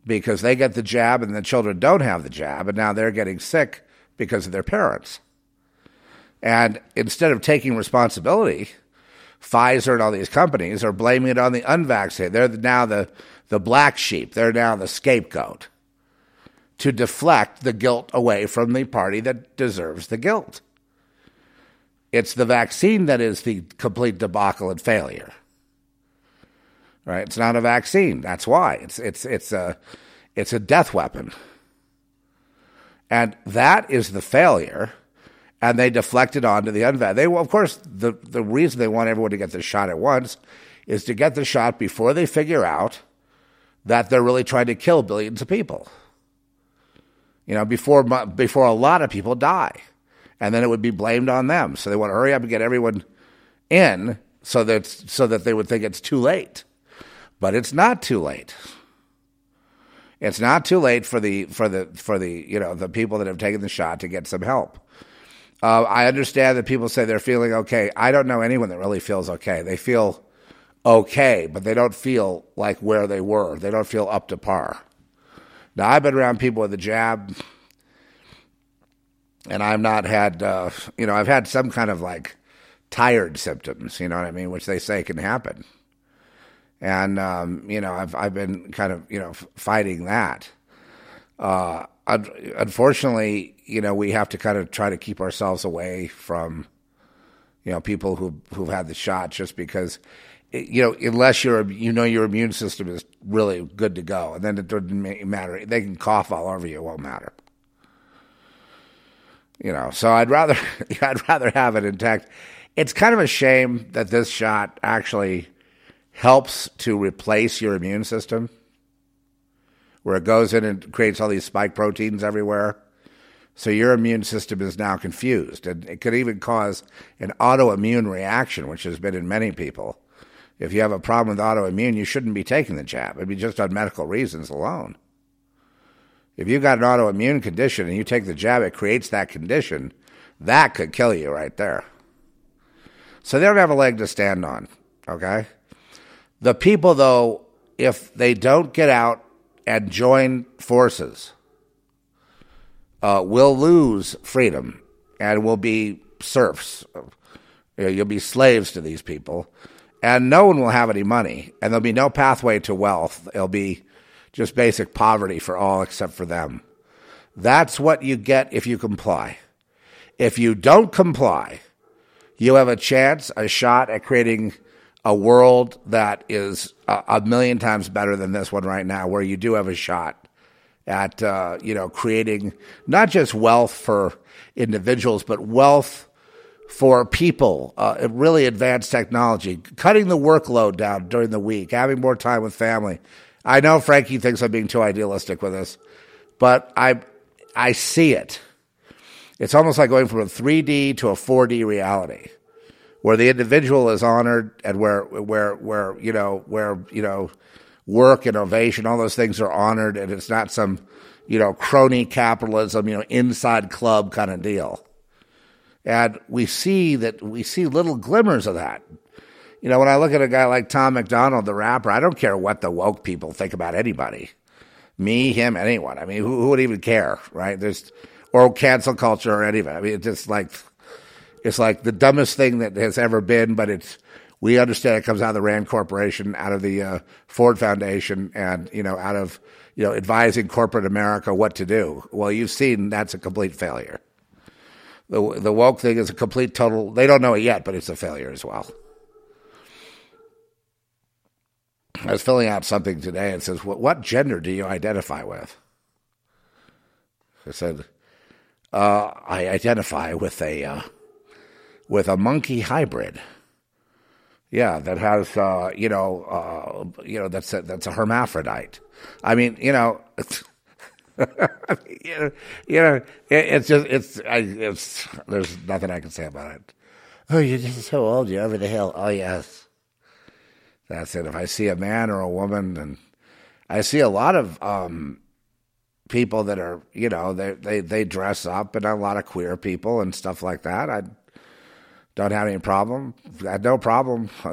because they get the jab and the children don't have the jab, and now they're getting sick because of their parents. And instead of taking responsibility, Pfizer and all these companies are blaming it on the unvaccinated. They're now the, the black sheep, they're now the scapegoat to deflect the guilt away from the party that deserves the guilt. It's the vaccine that is the complete debacle and failure right? It's not a vaccine. That's why it's it's it's a it's a death weapon, and that is the failure. And they deflected onto the unvaccinated. They, of course, the the reason they want everyone to get the shot at once is to get the shot before they figure out that they're really trying to kill billions of people. You know, before before a lot of people die, and then it would be blamed on them. So they want to hurry up and get everyone in so that so that they would think it's too late. But it's not too late. It's not too late for the for the for the you know the people that have taken the shot to get some help. Uh, I understand that people say they're feeling okay. I don't know anyone that really feels okay. They feel okay, but they don't feel like where they were. They don't feel up to par. Now I've been around people with the jab, and I've not had uh, you know I've had some kind of like tired symptoms. You know what I mean, which they say can happen and um, you know I've I've been kind of you know fighting that. Uh, un- unfortunately, you know, we have to kind of try to keep ourselves away from, you know, people who who've had the shot, just because, you know, unless you're you know your immune system is really good to go, and then it doesn't matter. They can cough all over you; it won't matter. You know, so I'd rather I'd rather have it intact. It's kind of a shame that this shot actually helps to replace your immune system, where it goes in and creates all these spike proteins everywhere. So your immune system is now confused, and it could even cause an autoimmune reaction, which has been in many people. If you have a problem with autoimmune, you shouldn't be taking the jab. It'd be just on medical reasons alone. If you've got an autoimmune condition and you take the jab, it creates that condition. That could kill you right there. So they don't have a leg to stand on. Okay? The people, though, if they don't get out and join forces, uh, will lose freedom and will be serfs. You know, you'll be slaves to these people, and no one will have any money, and there'll be no pathway to wealth. It'll be just basic poverty for all except for them. That's what you get if you comply. If you don't comply, you have a chance, a shot at creating a world that is a, a million times better than this one right now, where you do have a shot at uh, you know creating not just wealth for individuals, but wealth for people. Uh, really advanced technology, cutting the workload down during the week, having more time with family. I know Frankie thinks I'm being too idealistic with this, but I I see it. It's almost like going from a 3D to a 4D reality, where the individual is honored and where where where you know where you know work, innovation, all those things are honored, and it's not some you know crony capitalism, you know inside club kind of deal. And we see that we see little glimmers of that you know, when I look at a guy like Tom McDonald, the rapper, I don't care what the woke people think about anybody. Me, him, anyone. I mean, who, who would even care, right? There's, or cancel culture or anything. I mean, it's just like, it's like the dumbest thing that has ever been, but it's, we understand it comes out of the Rand Corporation, out of the uh, Ford Foundation, and, you know, out of, you know, advising corporate America what to do. Well, you've seen that's a complete failure. The, the woke thing is a complete total, they don't know it yet, but it's a failure as well. I was filling out something today and says, "What, what gender do you identify with?" I said, uh, "I identify with a uh, with a monkey hybrid." Yeah, that has uh, you know uh, you know that's a, that's a hermaphrodite. I mean, you know. you know, you know it, it's just it's I, it's there's nothing I can say about it. Oh, you're just so old. You're over the hill. Oh yes. That's it. If I see a man or a woman, and I see a lot of um, people that are, you know, they, they, they dress up, and a lot of queer people and stuff like that. I don't have any problem. I had no problem.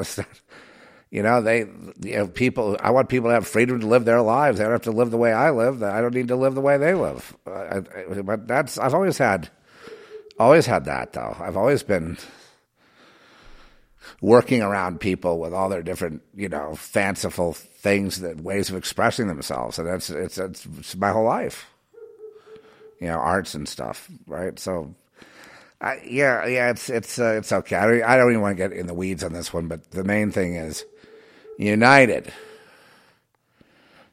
you know, they, you know, people. I want people to have freedom to live their lives. They don't have to live the way I live. I don't need to live the way they live. I, I, but that's I've always had, always had that though. I've always been working around people with all their different, you know, fanciful things that ways of expressing themselves, and that's it's, it's, it's my whole life. You know, arts and stuff, right? So, I, yeah, yeah, it's it's uh, it's okay. I don't, I don't even want to get in the weeds on this one, but the main thing is united,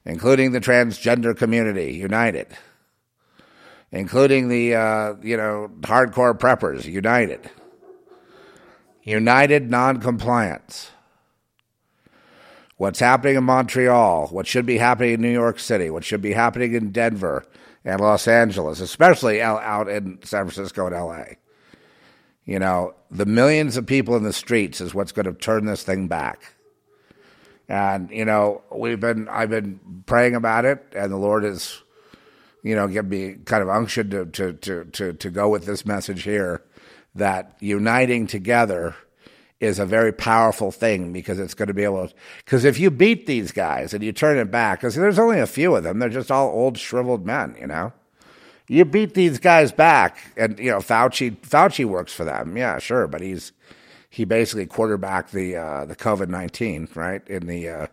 including the transgender community, united, including the uh, you know hardcore preppers, united united noncompliance. What's happening in Montreal, what should be happening in New York City, what should be happening in Denver and Los Angeles, especially out in San Francisco and LA. You know, the millions of people in the streets is what's going to turn this thing back. And you know, we've been I've been praying about it, and the Lord has, you know, given me kind of unction to to to to, to go with this message here that uniting together is a very powerful thing because it's going to be able to. Because if you beat these guys and you turn it back, because there's only a few of them, they're just all old shriveled men, you know. You beat these guys back, and you know Fauci. Fauci works for them, yeah, sure, but he's he basically quarterbacked the uh, the COVID nineteen right in the. Uh,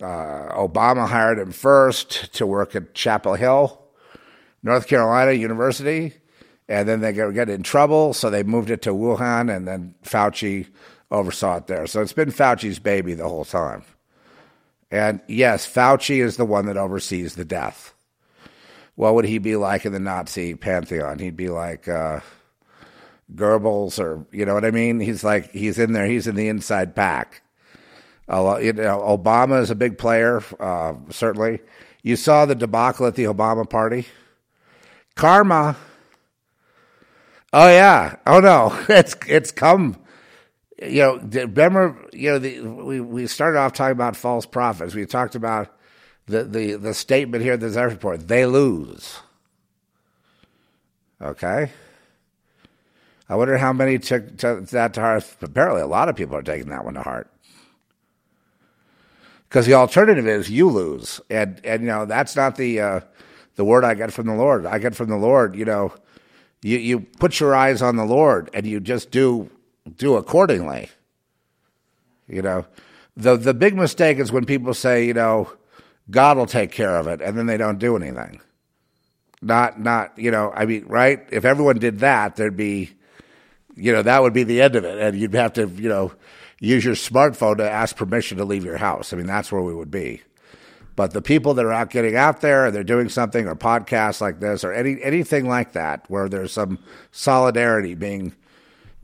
uh, Obama hired him first to work at Chapel Hill North Carolina University, and then they get in trouble, so they moved it to Wuhan, and then Fauci oversaw it there. So it's been Fauci's baby the whole time. And yes, Fauci is the one that oversees the death. What would he be like in the Nazi pantheon? He'd be like uh, Goebbels, or you know what I mean? He's like he's in there. He's in the inside pack. Uh, you know, Obama is a big player, uh, certainly. You saw the debacle at the Obama party. Karma. Oh yeah. Oh no. It's it's come you know, remember, you know, the, we, we started off talking about false prophets. We talked about the, the, the statement here in the Zephyr report they lose. Okay? I wonder how many took that to heart. Apparently, a lot of people are taking that one to heart. Because the alternative is you lose. And, and you know, that's not the, uh, the word I get from the Lord. I get from the Lord, you know, you, you put your eyes on the Lord and you just do do accordingly. You know, the the big mistake is when people say, you know, God will take care of it, and then they don't do anything. Not not you know, I mean, right? If everyone did that, there'd be, you know, that would be the end of it, and you'd have to, you know, use your smartphone to ask permission to leave your house. I mean, that's where we would be. But the people that are out getting out there and they're doing something or podcasts like this or any anything like that where there's some solidarity being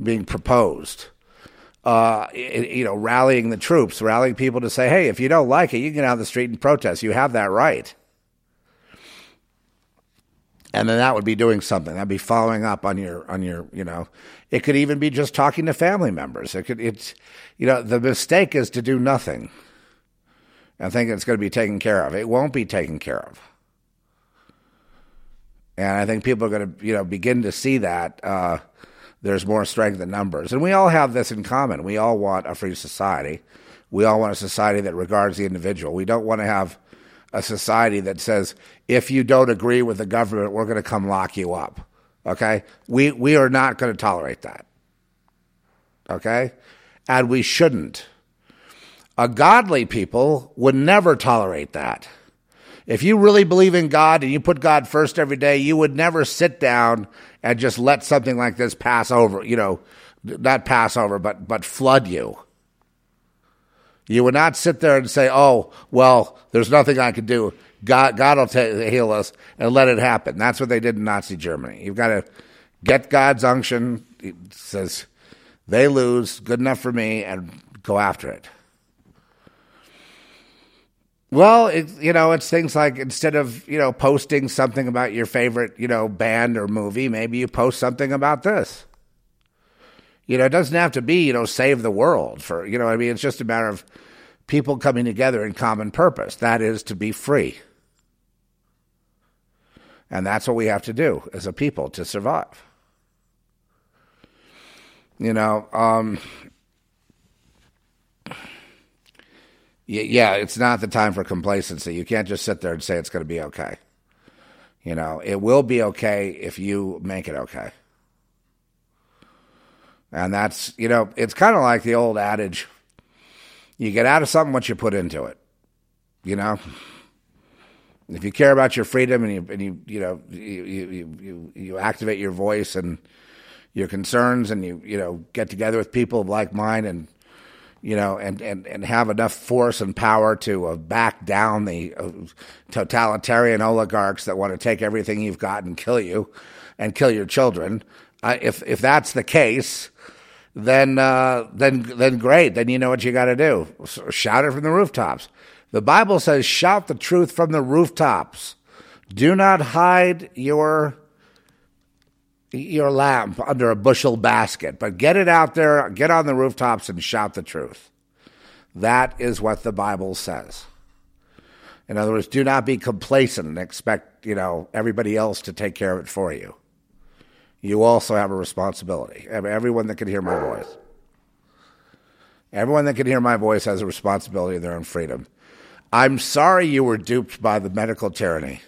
being proposed. Uh, you know, rallying the troops, rallying people to say, hey, if you don't like it, you can get out on the street and protest. You have that right. And then that would be doing something. That'd be following up on your on your, you know, it could even be just talking to family members. It could it's you know, the mistake is to do nothing and think it's going to be taken care of. It won't be taken care of. And I think people are going to, you know, begin to see that uh, there's more strength in numbers. And we all have this in common. We all want a free society. We all want a society that regards the individual. We don't want to have a society that says, if you don't agree with the government, we're going to come lock you up. Okay? We, we are not going to tolerate that. Okay? And we shouldn't. A godly people would never tolerate that. If you really believe in God and you put God first every day, you would never sit down and just let something like this pass over, you know, not pass over, but, but flood you. You would not sit there and say, oh, well, there's nothing I can do. God, God will t- heal us and let it happen. That's what they did in Nazi Germany. You've got to get God's unction. It says, they lose, good enough for me, and go after it. Well, it, you know, it's things like instead of, you know, posting something about your favorite, you know, band or movie, maybe you post something about this. You know, it doesn't have to be, you know, save the world for, you know, I mean, it's just a matter of people coming together in common purpose. That is to be free. And that's what we have to do as a people to survive. You know, um, yeah, it's not the time for complacency. You can't just sit there and say it's going to be okay. You know, it will be okay if you make it okay. And that's, you know, it's kind of like the old adage you get out of something what you put into it. You know? If you care about your freedom and you, and you, you know, you, you, you, you activate your voice and your concerns and you, you know, get together with people of like mind and you know, and, and, and have enough force and power to uh, back down the uh, totalitarian oligarchs that want to take everything you've got and kill you and kill your children. Uh, if if that's the case, then uh, then then great. Then you know what you got to do. Shout it from the rooftops. The Bible says, "Shout the truth from the rooftops. Do not hide your." your lamp under a bushel basket, but get it out there, get on the rooftops and shout the truth. That is what the Bible says. In other words, do not be complacent and expect, you know, everybody else to take care of it for you. You also have a responsibility. Everyone that can hear my voice. Everyone that can hear my voice has a responsibility in their own freedom. I'm sorry you were duped by the medical tyranny.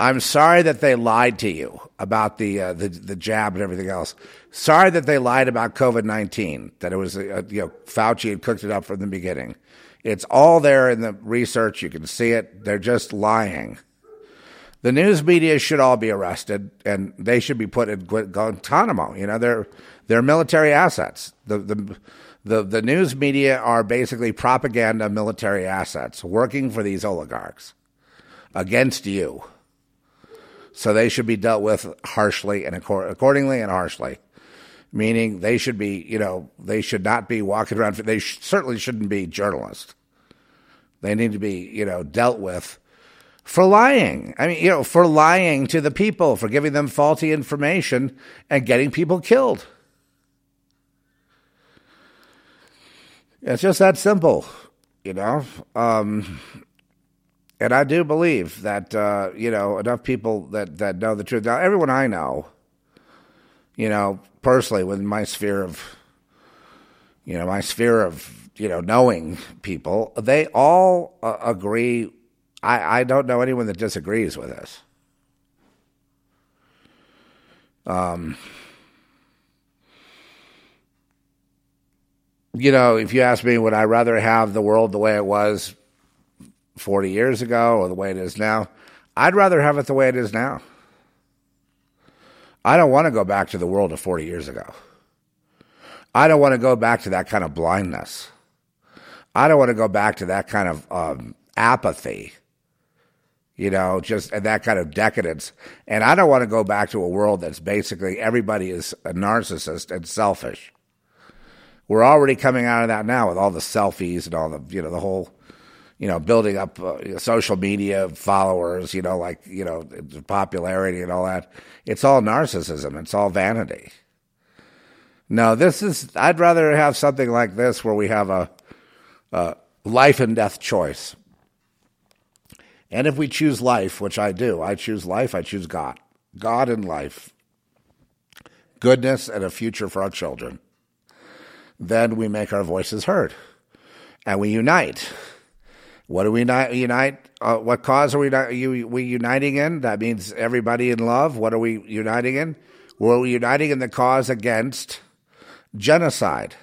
I'm sorry that they lied to you about the uh, the, the jab and everything else. Sorry that they lied about COVID nineteen. That it was uh, you know Fauci had cooked it up from the beginning. It's all there in the research. You can see it. They're just lying. The news media should all be arrested, and they should be put in Guantanamo. You know, they're they're military assets. The the the, the news media are basically propaganda military assets working for these oligarchs against you. So they should be dealt with harshly and accordingly and harshly. Meaning they should be, you know, they should not be walking around. They sh- certainly shouldn't be journalists. They need to be, you know, dealt with for lying. I mean, you know, for lying to the people, for giving them faulty information and getting people killed. It's just that simple, you know. Um, and I do believe that uh, you know enough people that that know the truth. Now, everyone I know, you know, personally, within my sphere of, you know, my sphere of you know knowing people, they all uh, agree. I I don't know anyone that disagrees with this. Um. You know, if you ask me, would I rather have the world the way it was 40 years ago or the way it is now. I'd rather have it the way it is now. I don't want to go back to the world of 40 years ago. I don't want to go back to that kind of blindness. I don't want to go back to that kind of um, apathy, you know, just and that kind of decadence. And I don't want to go back to a world that's basically everybody is a narcissist and selfish. We're already coming out of that now with all the selfies and all the, you know, the whole you know, building up uh, social media followers, you know, like, you know, popularity and all that. It's all narcissism. It's all vanity. No, this is, I'd rather have something like this where we have a, a life and death choice. And if we choose life, which I do, I choose life, I choose God. God and life, goodness and a future for our children. Then we make our voices heard and we unite. What do we unite? Uh, what cause are we, we uniting in? That means everybody in love. What are we uniting in? We're uniting in the cause against genocide,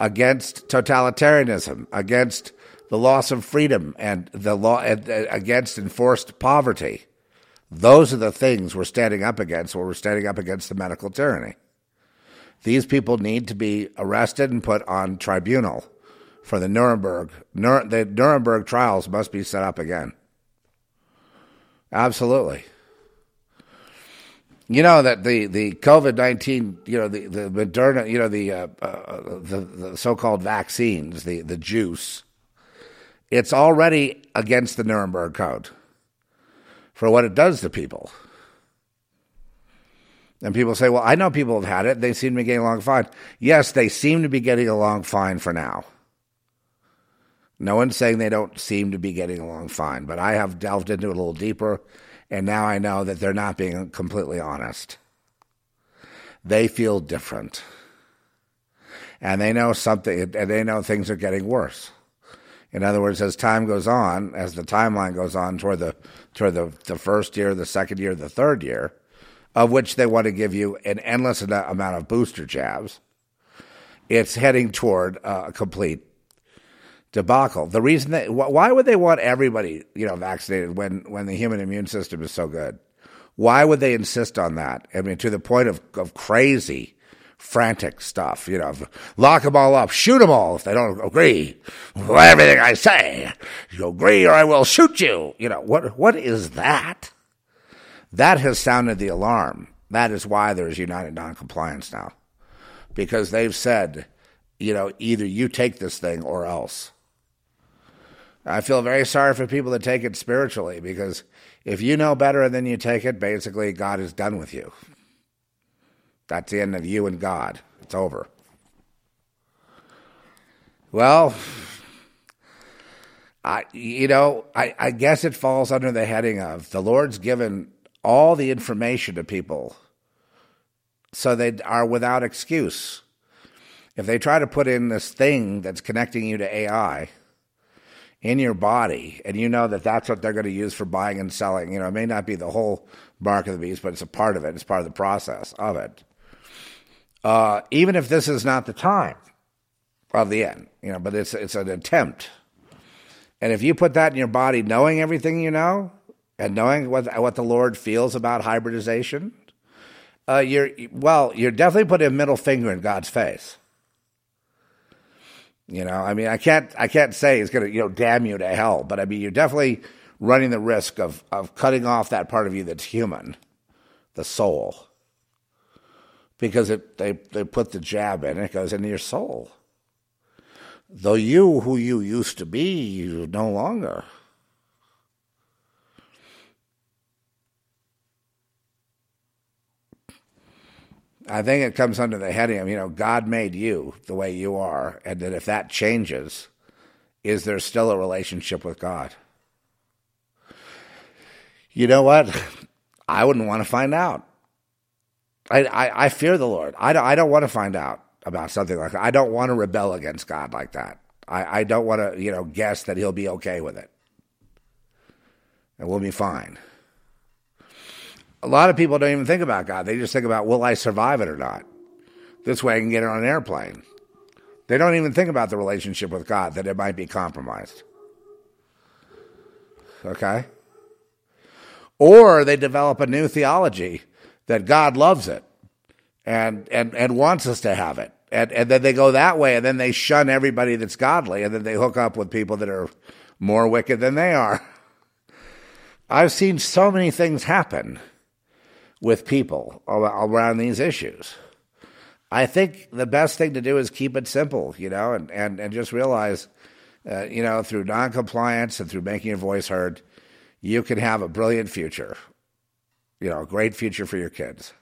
against totalitarianism, against the loss of freedom, and the law uh, against enforced poverty. Those are the things we're standing up against. Where we're standing up against the medical tyranny. These people need to be arrested and put on tribunal for the Nuremberg. Nur- the Nuremberg trials must be set up again. Absolutely. You know that the, the COVID nineteen, you know the the Moderna, you know the uh, uh, the, the so called vaccines, the the juice. It's already against the Nuremberg Code for what it does to people. And people say, "Well, I know people have had it; they seem to be getting along fine." Yes, they seem to be getting along fine for now. No one's saying they don't seem to be getting along fine, but I have delved into it a little deeper, and now I know that they're not being completely honest. They feel different. And they know something, and they know things are getting worse. In other words, as time goes on, as the timeline goes on toward the toward the, the first year, the second year, the third year, of which they want to give you an endless amount of booster jabs, it's heading toward uh, a complete debacle. The reason that why would they want everybody you know vaccinated when when the human immune system is so good? Why would they insist on that? I mean, to the point of of crazy, frantic stuff. You know, lock them all up, shoot them all if they don't agree with everything I say. You agree, or I will shoot you. You know what? What is that? That has sounded the alarm. That is why there's united noncompliance now, because they've said, you know, either you take this thing or else. I feel very sorry for people that take it spiritually because if you know better and then you take it, basically God is done with you. That's the end of you and God. It's over. Well, I, you know, I, I guess it falls under the heading of the Lord's given all the information to people so they are without excuse. If they try to put in this thing that's connecting you to AI, in your body, and you know that that's what they're going to use for buying and selling. You know, it may not be the whole mark of the beast, but it's a part of it. It's part of the process of it. Uh, even if this is not the time of the end, you know, but it's it's an attempt. And if you put that in your body, knowing everything you know, and knowing what what the Lord feels about hybridization, uh, you're well, you're definitely putting a middle finger in God's face. You know, I mean, I can't I can't say He's going to you know damn you to hell, but I mean, you're definitely running the risk of of cutting off that part of you that's human, the soul, because it they they put the jab in it goes into your soul. Though you who you used to be, you no longer. I think it comes under the heading of, you know, God made you the way you are, and that if that changes, is there still a relationship with God? You know what? I wouldn't want to find out. I, I, I fear the Lord. I don't, I don't want to find out about something like that. I don't want to rebel against God like that. I, I don't want to, you know, guess that he'll be okay with it. And we'll be fine a lot of people don't even think about God. They just think about, will I survive it or not? This way I can get on an airplane. They don't even think about the relationship with God, that it might be compromised. Okay? Or they develop a new theology that God loves it and, and, and wants us to have it. And, and then they go that way, and then they shun everybody that's godly, and then they hook up with people that are more wicked than they are. I've seen so many things happen with people around these issues. I think the best thing to do is keep it simple, you know, and, and, and just realize, uh, you know, through noncompliance and through making your voice heard, you can have a brilliant future, you know, a great future for your kids.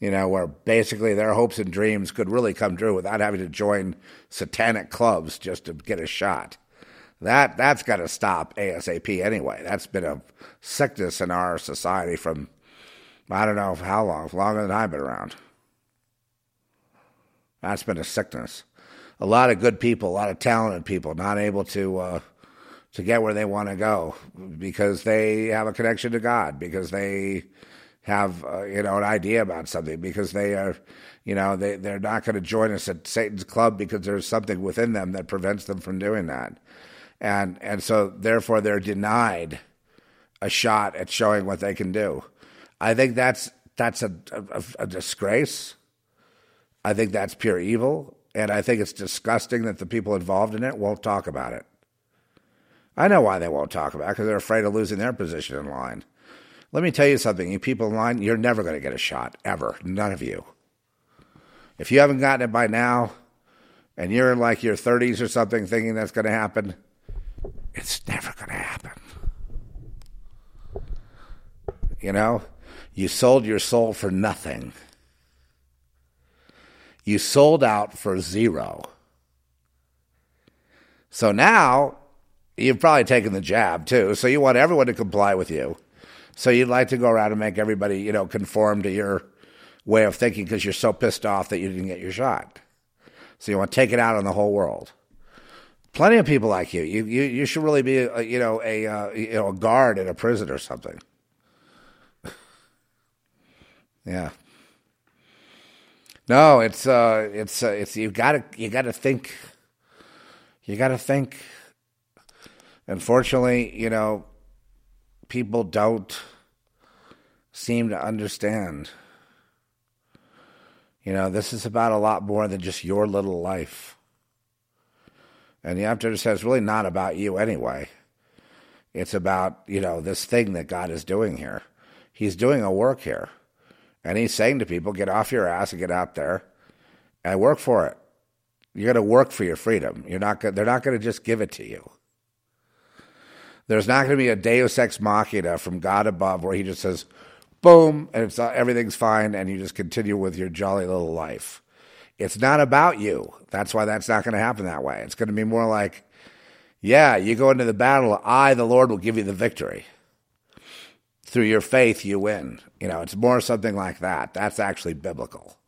You know, where basically their hopes and dreams could really come true without having to join satanic clubs just to get a shot. That that's got to stop ASAP anyway. That's been a sickness in our society from I don't know how long, longer than I've been around. That's been a sickness. A lot of good people, a lot of talented people, not able to uh, to get where they want to go because they have a connection to God, because they have uh, you know an idea about something, because they are you know they they're not going to join us at Satan's club because there's something within them that prevents them from doing that, and and so therefore they're denied a shot at showing what they can do. I think that's that's a, a, a disgrace. I think that's pure evil, and I think it's disgusting that the people involved in it won't talk about it. I know why they won't talk about it because they're afraid of losing their position in line. Let me tell you something, you people in line, you're never going to get a shot, ever. None of you. If you haven't gotten it by now, and you're in like your 30s or something thinking that's going to happen, it's never going to happen. You know? You sold your soul for nothing. You sold out for zero. So now you've probably taken the jab too. So you want everyone to comply with you. So you'd like to go around and make everybody, you know, conform to your way of thinking because you're so pissed off that you didn't get your shot. So you want to take it out on the whole world. Plenty of people like you. You you, you should really be, a, you know, a uh, you know a guard in a prison or something. Yeah. No, it's uh, it's uh, it's you got to you got to think. You got to think. Unfortunately, you know, people don't seem to understand. You know, this is about a lot more than just your little life. And you have to understand it's really not about you anyway. It's about, you know, this thing that God is doing here. He's doing a work here. And he's saying to people, get off your ass and get out there and work for it. You're going to work for your freedom. You're not they're not going to just give it to you. There's not going to be a deus ex machina from God above where he just says, boom, and it's, uh, everything's fine, and you just continue with your jolly little life. It's not about you. That's why that's not going to happen that way. It's going to be more like, yeah, you go into the battle, I, the Lord, will give you the victory through your faith you win. You know, it's more something like that. That's actually biblical.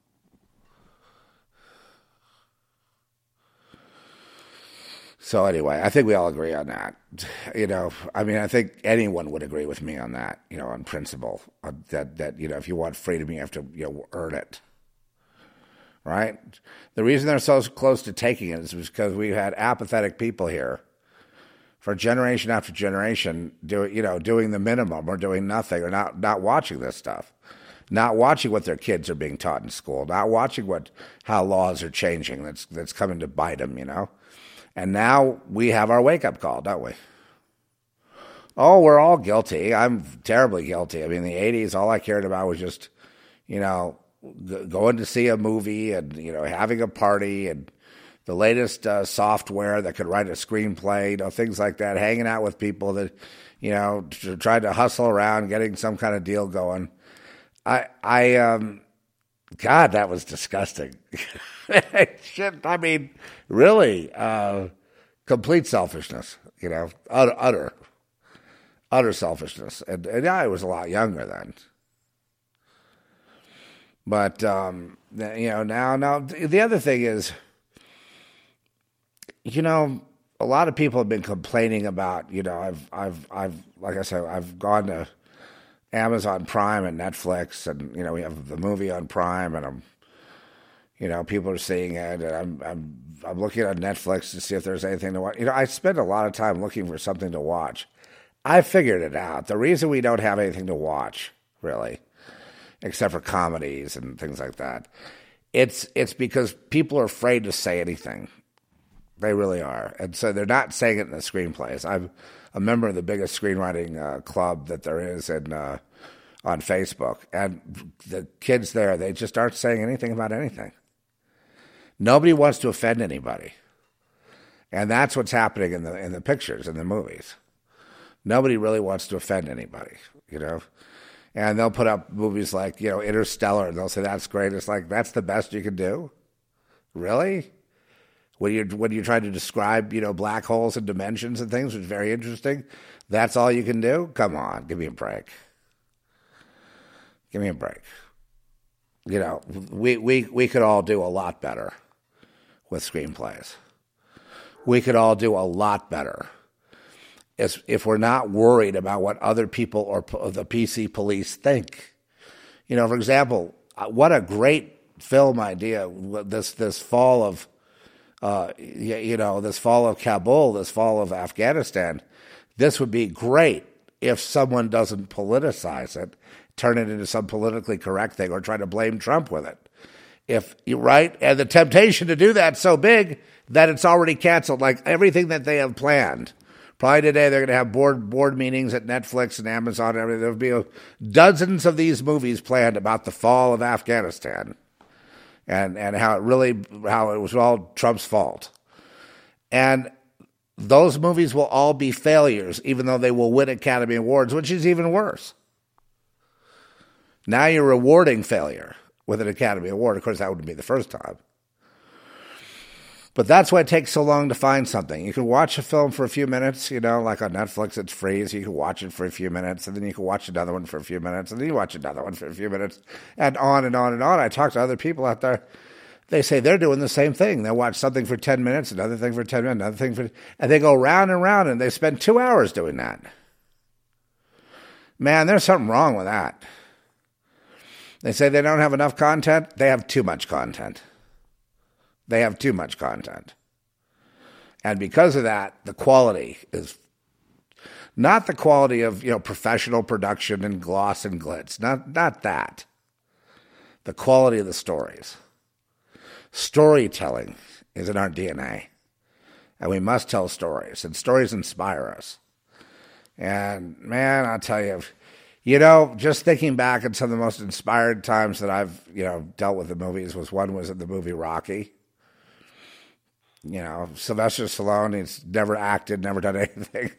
So anyway, I think we all agree on that. You know, I mean, I think anyone would agree with me on that. You know, on principle uh, that that you know, if you want freedom, you have to you know earn it. Right. The reason they're so close to taking it is because we've had apathetic people here for generation after generation, do, you know, doing the minimum or doing nothing or not, not watching this stuff, not watching what their kids are being taught in school, not watching what how laws are changing. That's that's coming to bite them, you know. And now we have our wake up call, don't we? Oh, we're all guilty. I'm terribly guilty. I mean, the '80s, all I cared about was just, you know, going to see a movie and you know having a party and the latest uh, software that could write a screenplay, you know, things like that, hanging out with people that, you know, tried to hustle around, getting some kind of deal going. I, I, um, God, that was disgusting. Shit, I mean, really, uh, complete selfishness, you know, utter, utter, utter selfishness. And, and I was a lot younger then. But, um, you know, now, now, the other thing is, you know, a lot of people have been complaining about, you know, I've, I've, I've, like I said, I've gone to Amazon Prime and Netflix, and you know, we have the movie on Prime, and I'm, you know, people are seeing it, and I'm, I'm, I'm looking on Netflix to see if there's anything to watch. You know, I spend a lot of time looking for something to watch. I figured it out. The reason we don't have anything to watch, really, except for comedies and things like that, it's it's because people are afraid to say anything. They really are. And so they're not saying it in the screenplays. I'm a member of the biggest screenwriting uh, club that there is in, uh, on Facebook. And the kids there, they just aren't saying anything about anything. Nobody wants to offend anybody. And that's what's happening in the, in the pictures, in the movies. Nobody really wants to offend anybody, you know? And they'll put up movies like, you know, Interstellar, and they'll say, that's great. It's like, that's the best you can do? Really? when you're when you're trying to describe you know black holes and dimensions and things, which is very interesting. That's all you can do. Come on, give me a break. Give me a break. You know, we we we could all do a lot better with screenplays. We could all do a lot better if if we're not worried about what other people or the PC police think. You know, for example, uh, what a great film idea this this fall of uh, you know, this fall of Kabul, this fall of Afghanistan, this would be great if someone doesn't politicize it, turn it into some politically correct thing, or try to blame Trump with it. If you right, and the temptation to do that so big that it's already canceled, like everything that they have planned. Probably today they're going to have board board meetings at Netflix and Amazon and everything. There'll be dozens of these movies planned about the fall of Afghanistan and, and how it really, how it was all Trump's fault. And those movies will all be failures, even though they will win Academy Awards, which is even worse. Now you're rewarding failure with an Academy Award. Of course, that wouldn't be the first time. But that's why it takes so long to find something. You can watch a film for a few minutes, you know, like on Netflix, it's free, so you can watch it for a few minutes, and then you can watch another one for a few minutes, and then you watch another one for a few minutes, and on and on and on. I talk to other people out there. They say they're doing the same thing. They watch something for 10 minutes, another thing for 10 minutes, another thing for, and they go round and round, and they spend two hours doing that. Man, there's something wrong with that. They say they don't have enough content, they have too much content. They have too much content. And because of that, the quality is not the quality of, you know, professional production and gloss and glitz. Not not that. The quality of the stories. Storytelling is in our DNA. And we must tell stories, and stories inspire us. And man, I'll tell you, you know, just thinking back at some of the most inspired times that I've, you know, dealt with the movies was one was in the movie Rocky you know, Sylvester Stallone, he's never acted, never done anything.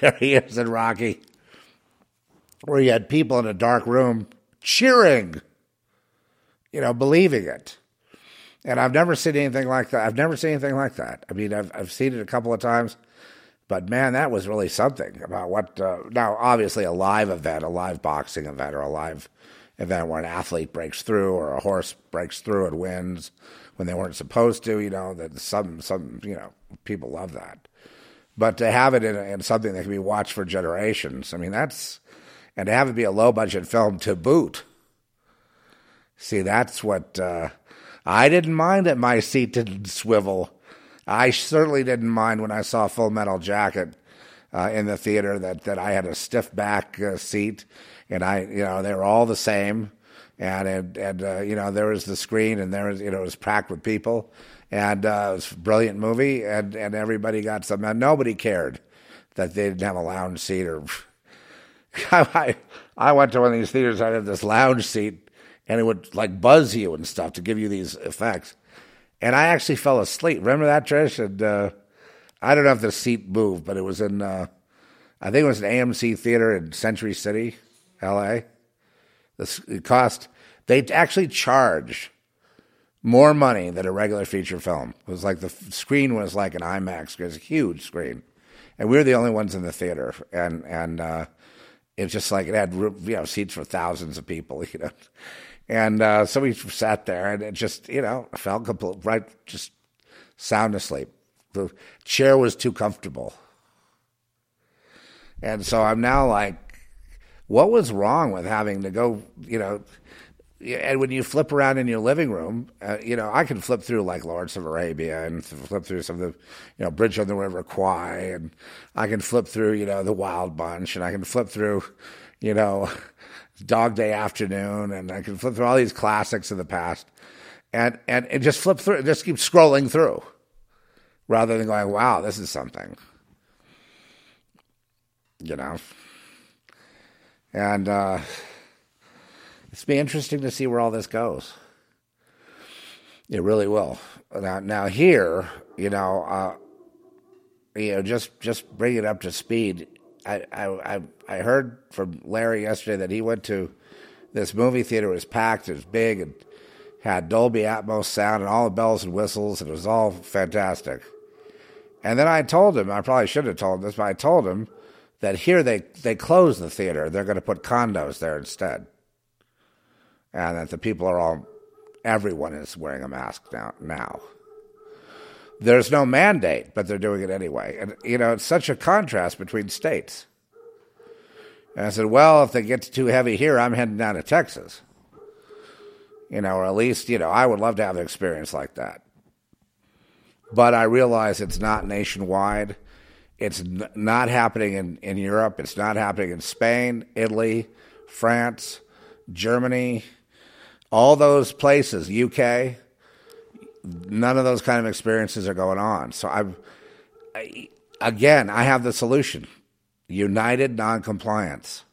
there he is in Rocky, where you had people in a dark room cheering, you know, believing it. And I've never seen anything like that. I've never seen anything like that. I mean, I've, I've seen it a couple of times, but man, that was really something about what, uh, now, obviously, a live event, a live boxing event, or a live event where an athlete breaks through or a horse breaks through and wins when they weren't supposed to. You know that some some you know people love that, but to have it in, in something that can be watched for generations, I mean that's and to have it be a low budget film to boot. See, that's what uh, I didn't mind that my seat didn't swivel. I certainly didn't mind when I saw Full Metal Jacket uh, in the theater that, that I had a stiff back uh, seat, and I, you know, they were all the same, and and, and uh, you know there was the screen, and there was you know it was packed with people, and uh, it was a brilliant movie, and and everybody got some. And nobody cared that they didn't have a lounge seat or. I I went to one of these theaters. I had this lounge seat, and it would like buzz you and stuff to give you these effects. And I actually fell asleep. Remember that, Trish? And uh, I don't know if the seat moved, but it was in. Uh, I think it was an AMC theater in Century City, L.A. It cost. They actually charge more money than a regular feature film. It was like the screen was like an IMAX. It was a huge screen, and we were the only ones in the theater. And and uh, it's just like it had you know seats for thousands of people, you know. And uh, so we sat there, and it just you know felt complete, right, just sound asleep. The chair was too comfortable, and so I'm now like, what was wrong with having to go, you know? And when you flip around in your living room, uh, you know, I can flip through like Lawrence of Arabia and flip through some of the, you know, Bridge on the River Kwai, and I can flip through, you know, The Wild Bunch, and I can flip through, you know, Dog Day Afternoon, and I can flip through all these classics of the past, and and, and just flip through, just keep scrolling through, rather than going, wow, this is something, you know, and. uh it's be interesting to see where all this goes. It really will. Now, now here, you know, uh, you know, just just bring it up to speed. I, I I heard from Larry yesterday that he went to this movie theater. It was packed. It was big and had Dolby Atmos sound and all the bells and whistles, and it was all fantastic. And then I told him, I probably should have told him this, but I told him that here they they closed the theater. They're going to put condos there instead and that the people are all, everyone is wearing a mask now. now. There's no mandate, but they're doing it anyway. And, you know, it's such a contrast between states. And I said, well, if they get too heavy here, I'm heading down to Texas. You know, or at least, you know, I would love to have an experience like that. But I realize it's not nationwide. It's n- not happening in, in Europe. It's not happening in Spain, Italy, France, Germany, all those places, UK, none of those kind of experiences are going on. So I've, I, again, I have the solution: united noncompliance.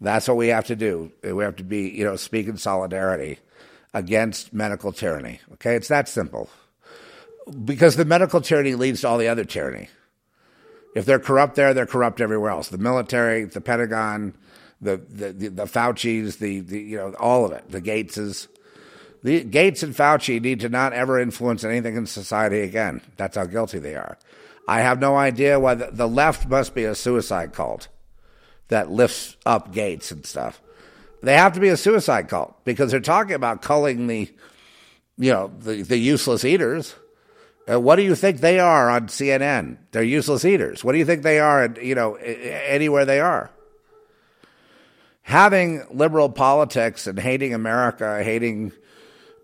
That's what we have to do. We have to be, you know, speak in solidarity against medical tyranny. Okay, it's that simple. Because the medical tyranny leads to all the other tyranny. If they're corrupt there, they're corrupt everywhere else. The military, the Pentagon, the the the, the Fauci's, the, the you know all of it, the Gateses. The Gates and Fauci need to not ever influence anything in society again. That's how guilty they are. I have no idea why the, the left must be a suicide cult that lifts up Gates and stuff. They have to be a suicide cult because they're talking about culling the, you know, the, the useless eaters. Uh, what do you think they are on CNN? They're useless eaters. What do you think they are, you know, anywhere they are? having liberal politics and hating America, hating,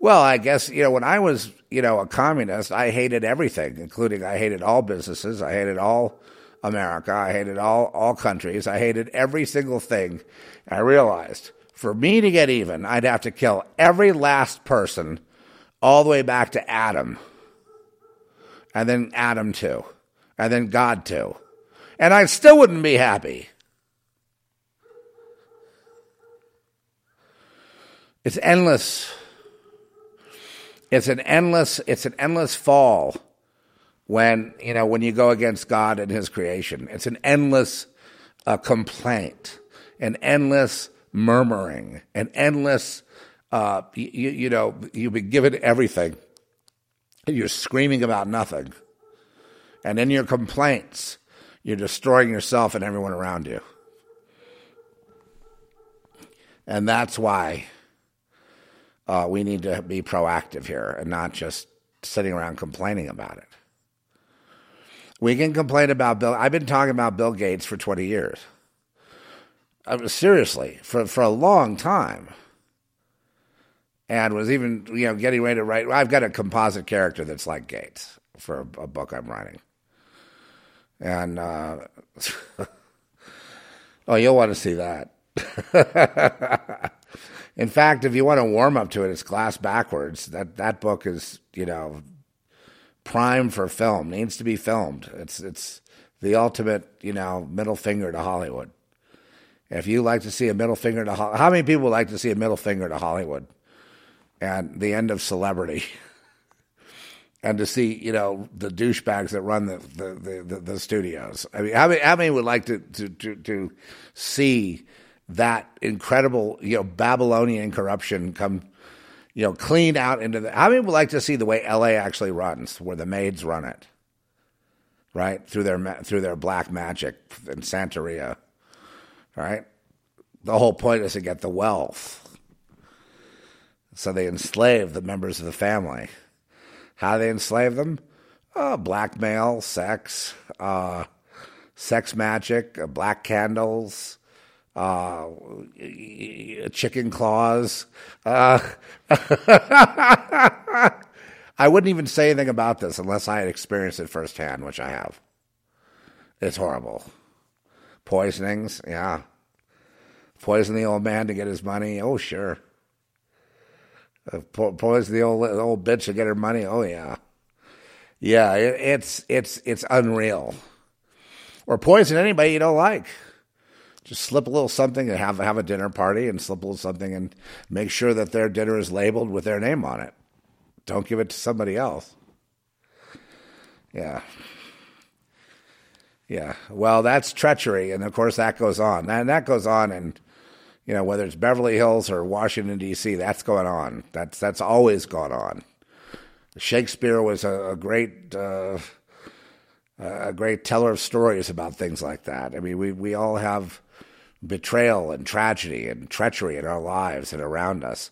well, I guess, you know, when I was, you know, a communist, I hated everything, including I hated all businesses, I hated all America, I hated all, all countries, I hated every single thing. I realized for me to get even, I'd have to kill every last person all the way back to Adam, and then Adam too, and then God too. And I still wouldn't be happy. It's endless. It's an endless. It's an endless fall when you know when you go against God and His creation. It's an endless uh, complaint, an endless murmuring, an endless. Uh, you, you know, you've been given everything, and you're screaming about nothing, and in your complaints, you're destroying yourself and everyone around you. And that's why uh, we need to be proactive here and not just sitting around complaining about it. We can complain about Bill. I've been talking about Bill Gates for 20 years. Uh, seriously, for, for a long time. And was even, you know, getting ready to write. I've got a composite character that's like Gates for a, a book I'm writing. And uh, oh, you'll want to see that. In fact, if you want to warm up to it, it's glass backwards. That that book is, you know, prime for film. Needs to be filmed. It's it's the ultimate, you know, middle finger to Hollywood. If you like to see a middle finger to Hollywood, how many people like to see a middle finger to Hollywood and the end of celebrity? and to see, you know, the douchebags that run the the, the, the studios. I mean, how many, how many would like to, to, to, to see that incredible, you know, Babylonian corruption come, you know, clean out into the. How many would like to see the way LA actually runs, where the maids run it, right through their through their black magic and Santeria, right? The whole point is to get the wealth, so they enslave the members of the family. How they enslave them? Oh, blackmail, sex, uh, sex magic, uh, black candles uh, chicken claws. Uh, I wouldn't even say anything about this unless I had experienced it firsthand, which I have. It's horrible. Poisonings, yeah. Poison the old man to get his money. Oh, sure. Uh, po- poison the old old bitch to get her money. Oh, yeah. Yeah, it, it's it's it's unreal. Or poison anybody you don't like just slip a little something and have have a dinner party and slip a little something and make sure that their dinner is labeled with their name on it. Don't give it to somebody else. Yeah. Yeah. Well, that's treachery, and of course that goes on. And that goes on and you know, whether it's Beverly Hills or Washington D.C., that's going on. That's that's always gone on. Shakespeare was a, a great uh, a great teller of stories about things like that. I mean, we we all have betrayal and tragedy and treachery in our lives and around us.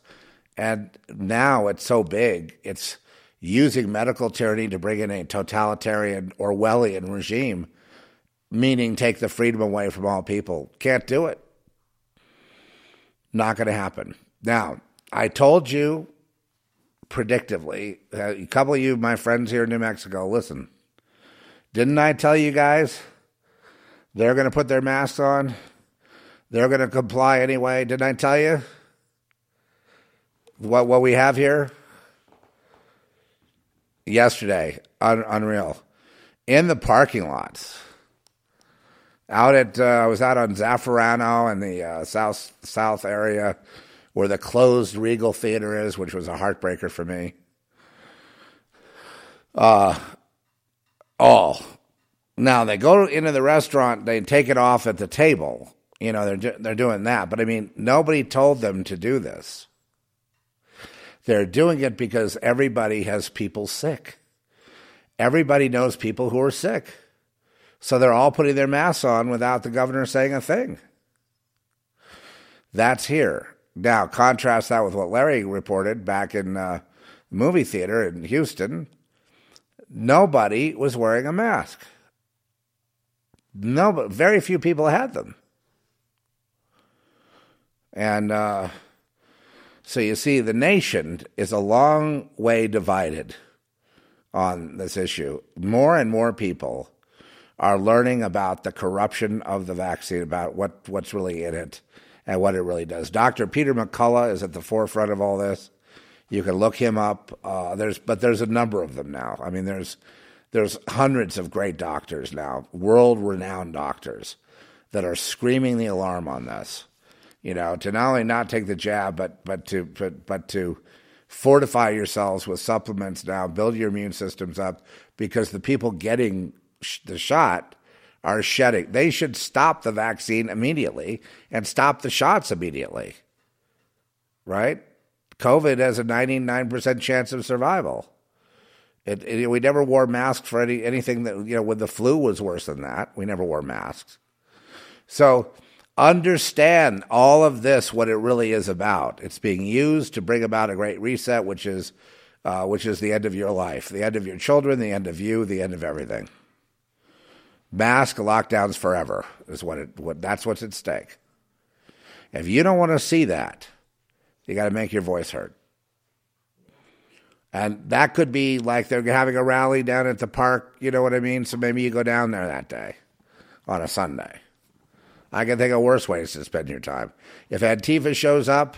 And now it's so big, it's using medical tyranny to bring in a totalitarian Orwellian regime, meaning take the freedom away from all people. Can't do it. Not going to happen. Now, I told you predictively, a couple of you, my friends here in New Mexico, listen, didn't I tell you guys they're going to put their masks on? They're going to comply anyway. Didn't I tell you what what we have here? Yesterday, un- unreal, in the parking lots. Out at uh, I was out on Zafarano in the uh, south south area where the closed Regal Theater is, which was a heartbreaker for me. Uh, all. Now they go into the restaurant, they take it off at the table you know, they're they're doing that, but I mean, nobody told them to do this. They're doing it because everybody has people sick. Everybody knows people who are sick. So they're all putting their masks on without the governor saying a thing. That's here. Now, contrast that with what Larry reported back in uh, movie theater in Houston. Nobody was wearing a mask. No, very few people had them. And uh, so you see, the nation is a long way divided on this issue. More and more people are learning about the corruption of the vaccine, about what, what's really in it and what it really does. Dr. Peter McCullough is at the forefront of all this. You can look him up. Uh, there's, but there's a number of them now. I mean, there's there's hundreds of great doctors now, world renowned doctors, that are screaming the alarm on this you know, to not only not take the jab, but but to but, but to fortify yourselves with supplements now, build your immune systems up, because the people getting sh- the shot are shedding. They should stop the vaccine immediately and stop the shots immediately. Right? COVID has a 99% chance of survival. It, it, we never wore masks for any anything that you know when the flu was worse than that. We never wore masks. So understand all of this, what it really is about. It's being used to bring about a great reset, which is, uh, which is the end of your life, the end of your children, the end of you, the end of everything. Mask lockdowns forever is what it. What that's what's at stake. If you don't want to see that, you got to make your voice heard. And that could be like they're having a rally down at the park, you know what I mean? So maybe you go down there that day on a Sunday. I can think of worse ways to spend your time. If Antifa shows up,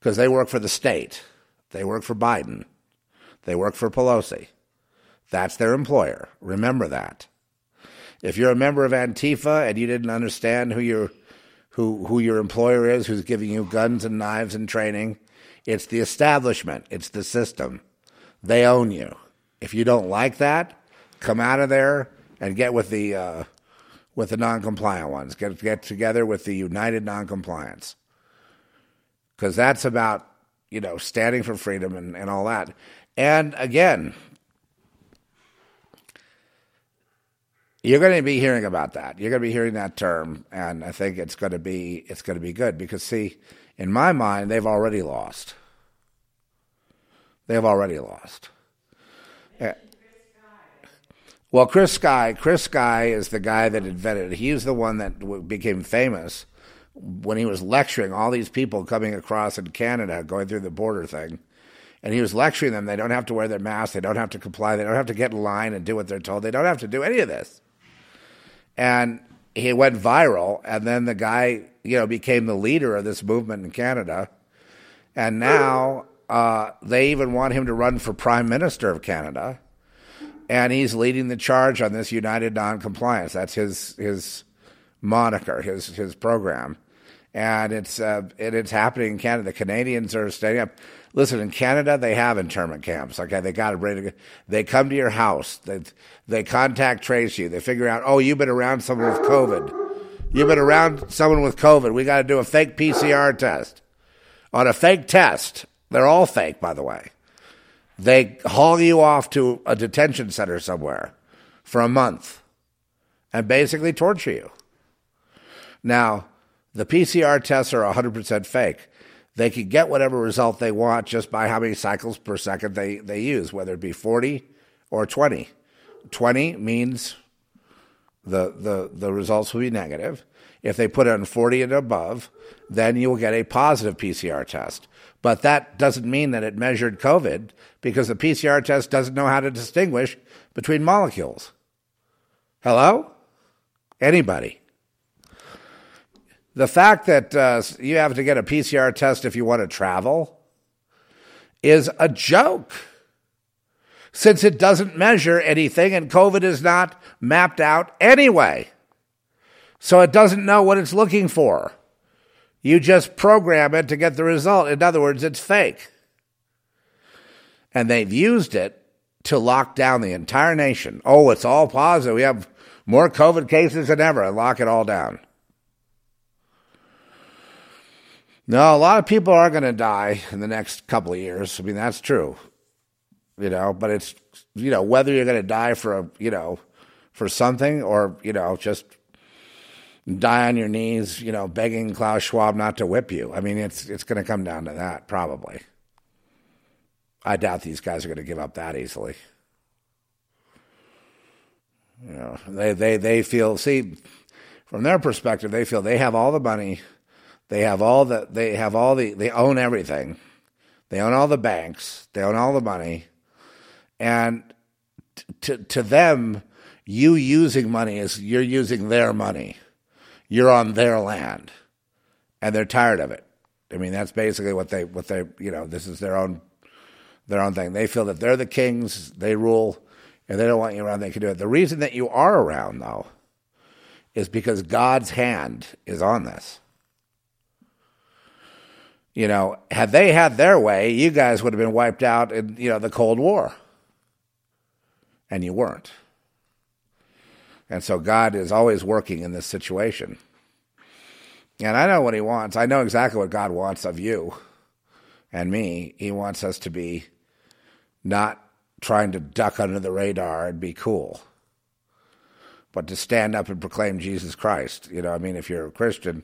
because they work for the state, they work for Biden, they work for Pelosi. That's their employer. Remember that. If you're a member of Antifa and you didn't understand who your who who your employer is, who's giving you guns and knives and training, it's the establishment, it's the system. They own you. If you don't like that, come out of there and get with the uh, with the non-compliant ones. Get get together with the United Non-Compliance, because that's about you know standing for freedom and, and all that. And again, you're going to be hearing about that. You're going to be hearing that term, and I think it's going to be it's going to be good because see, in my mind, they've already lost. They've already lost. Well, Chris Sky, Chris Sky is the guy that invented. He's the one that became famous when he was lecturing all these people coming across in Canada, going through the border thing. And he was lecturing them. They don't have to wear their masks. They don't have to comply. They don't have to get in line and do what they're told. They don't have to do any of this and he went viral. And then the guy, you know, became the leader of this movement in Canada. And now uh, they even want him to run for prime minister of Canada. And he's leading the charge on this United Non-Compliance. That's his his moniker, his his program, and it's uh, it, it's happening in Canada. The Canadians are standing up. Listen, in Canada, they have internment camps. Okay, they got ready. They come to your house. They they contact trace you. They figure out, oh, you've been around someone with COVID. You've been around someone with COVID. We got to do a fake PCR test. On a fake test, they're all fake, by the way. They haul you off to a detention center somewhere for a month and basically torture you. Now, the PCR tests are 100% fake they can get whatever result they want just by how many cycles per second they, they use, whether it be 40 or 20. 20 means the, the, the results will be negative. If they put it on 40 and above, then you will get a positive PCR test. But that doesn't mean that it measured COVID because the PCR test doesn't know how to distinguish between molecules. Hello? Anybody? The fact that uh, you have to get a PCR test if you want to travel is a joke since it doesn't measure anything and COVID is not mapped out anyway. So it doesn't know what it's looking for. You just program it to get the result. In other words, it's fake. And they've used it to lock down the entire nation. Oh, it's all positive. We have more COVID cases than ever and lock it all down. No, a lot of people are going to die in the next couple of years. I mean, that's true. You know, but it's you know whether you're going to die for a you know for something or you know just die on your knees, you know, begging Klaus Schwab not to whip you. I mean, it's it's going to come down to that probably. I doubt these guys are going to give up that easily. You know, they they they feel see from their perspective, they feel they have all the money they have all the they have all the they own everything. They own all the banks. They own all the money. And to to them, you using money is you're using their money. You're on their land. And they're tired of it. I mean, that's basically what they what they you know, this is their own their own thing. They feel that they're the kings, they rule, and they don't want you around, they can do it. The reason that you are around though is because God's hand is on this. You know, had they had their way, you guys would have been wiped out in, you know, the Cold War. And you weren't. And so God is always working in this situation. And I know what he wants. I know exactly what God wants of you and me. He wants us to be not trying to duck under the radar and be cool, but to stand up and proclaim Jesus Christ. You know, I mean, if you're a Christian,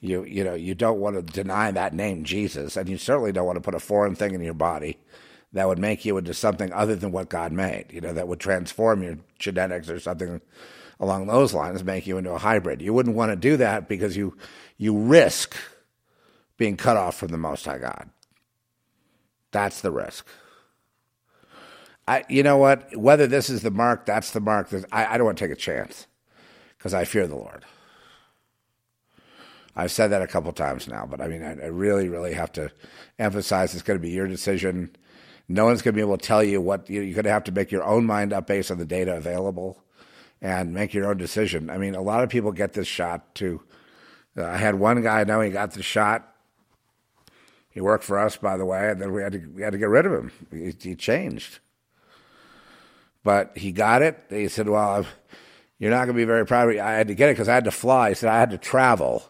you you know you don't want to deny that name Jesus, and you certainly don't want to put a foreign thing in your body that would make you into something other than what God made. You know that would transform your genetics or something along those lines, make you into a hybrid. You wouldn't want to do that because you you risk being cut off from the Most High God. That's the risk. I, you know what? Whether this is the mark, that's the mark. I, I don't want to take a chance because I fear the Lord. I've said that a couple times now, but I mean, I, I really, really have to emphasize it's going to be your decision. No one's going to be able to tell you what you, you're going to have to make your own mind up based on the data available and make your own decision. I mean, a lot of people get this shot too. Uh, I had one guy I know he got the shot. He worked for us, by the way, and then we had to we had to get rid of him. He, he changed, but he got it. He said, "Well, you're not going to be very proud of me. I had to get it because I had to fly." He said, "I had to travel.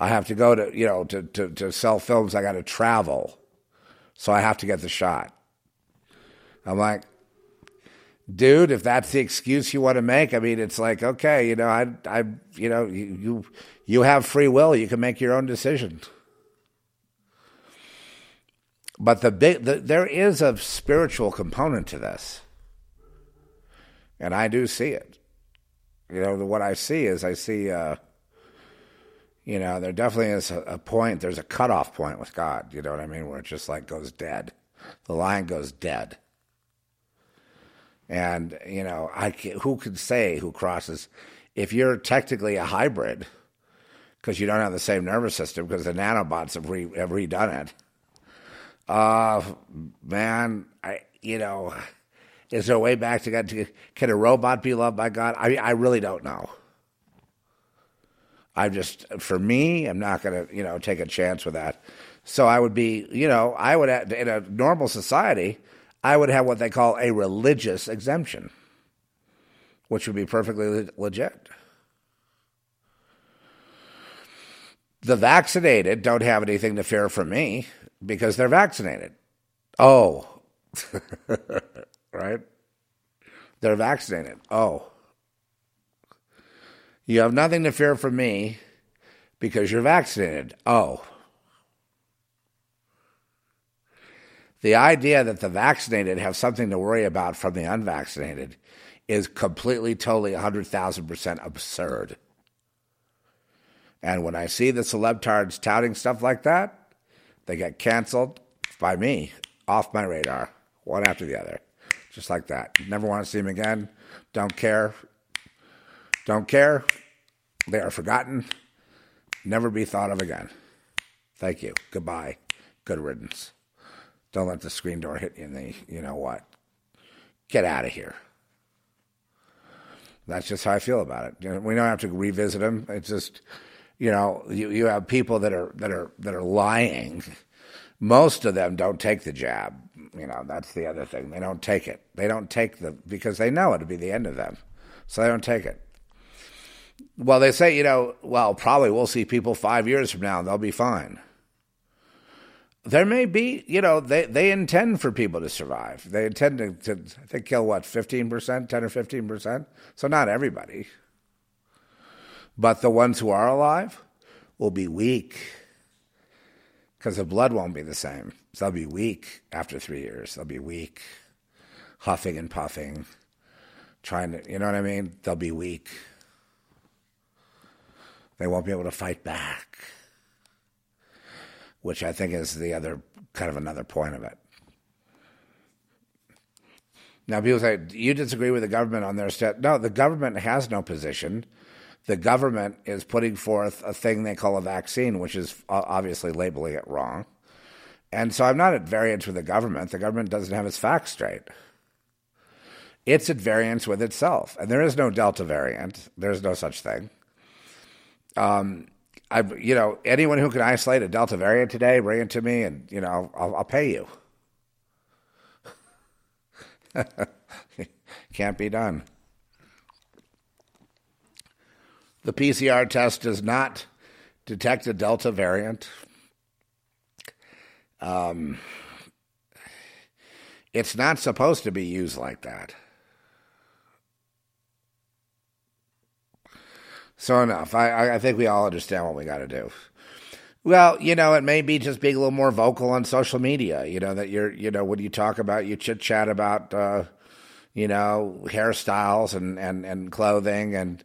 I have to go to you know to to, to sell films. I got to travel, so I have to get the shot." I'm like, dude, if that's the excuse you want to make, I mean, it's like, okay, you know, I, I, you know, you, you, you have free will. You can make your own decision. But the big, the, there is a spiritual component to this, and I do see it. You know, what I see is I see, uh, you know, there definitely is a, a point. There's a cutoff point with God. You know what I mean? Where it just like goes dead. The line goes dead and, you know, I can, who could say who crosses? If you're technically a hybrid, because you don't have the same nervous system, because the nanobots have, re, have redone it. Uh, man, I, you know, is there a way back to God? Can a robot be loved by God? I, I really don't know. I just, for me, I'm not going to, you know, take a chance with that. So I would be, you know, I would, in a normal society, I would have what they call a religious exemption, which would be perfectly legit. The vaccinated don't have anything to fear from me because they're vaccinated. Oh, right? They're vaccinated. Oh. You have nothing to fear from me because you're vaccinated. Oh. The idea that the vaccinated have something to worry about from the unvaccinated is completely, totally, 100,000% absurd. And when I see the celebtards touting stuff like that, they get canceled by me, off my radar, one after the other. Just like that. Never want to see them again. Don't care. Don't care. They are forgotten. Never be thought of again. Thank you. Goodbye. Good riddance. Don't let the screen door hit you in the, you know what? Get out of here. That's just how I feel about it. We don't have to revisit them. It's just, you know, you, you have people that are that are that are lying. Most of them don't take the jab. You know, that's the other thing. They don't take it. They don't take the because they know it'll be the end of them, so they don't take it. Well, they say, you know, well, probably we'll see people five years from now and they'll be fine there may be, you know, they, they intend for people to survive. They intend to, to they kill what, 15%, 10 or 15%? So not everybody. But the ones who are alive will be weak because the blood won't be the same. So they'll be weak after three years. They'll be weak, huffing and puffing, trying to, you know what I mean? They'll be weak. They won't be able to fight back which I think is the other kind of another point of it. Now, people say, you disagree with the government on their step. No, the government has no position. The government is putting forth a thing they call a vaccine, which is obviously labeling it wrong. And so I'm not at variance with the government. The government doesn't have its facts straight. It's at variance with itself. And there is no Delta variant, there's no such thing. Um, I, you know, anyone who can isolate a Delta variant today, bring it to me, and you know, I'll, I'll pay you. Can't be done. The PCR test does not detect a Delta variant. Um, it's not supposed to be used like that. So enough. I, I think we all understand what we got to do. Well, you know, it may be just being a little more vocal on social media. You know that you're, you know, when you talk about, you chit chat about, uh, you know, hairstyles and and and clothing, and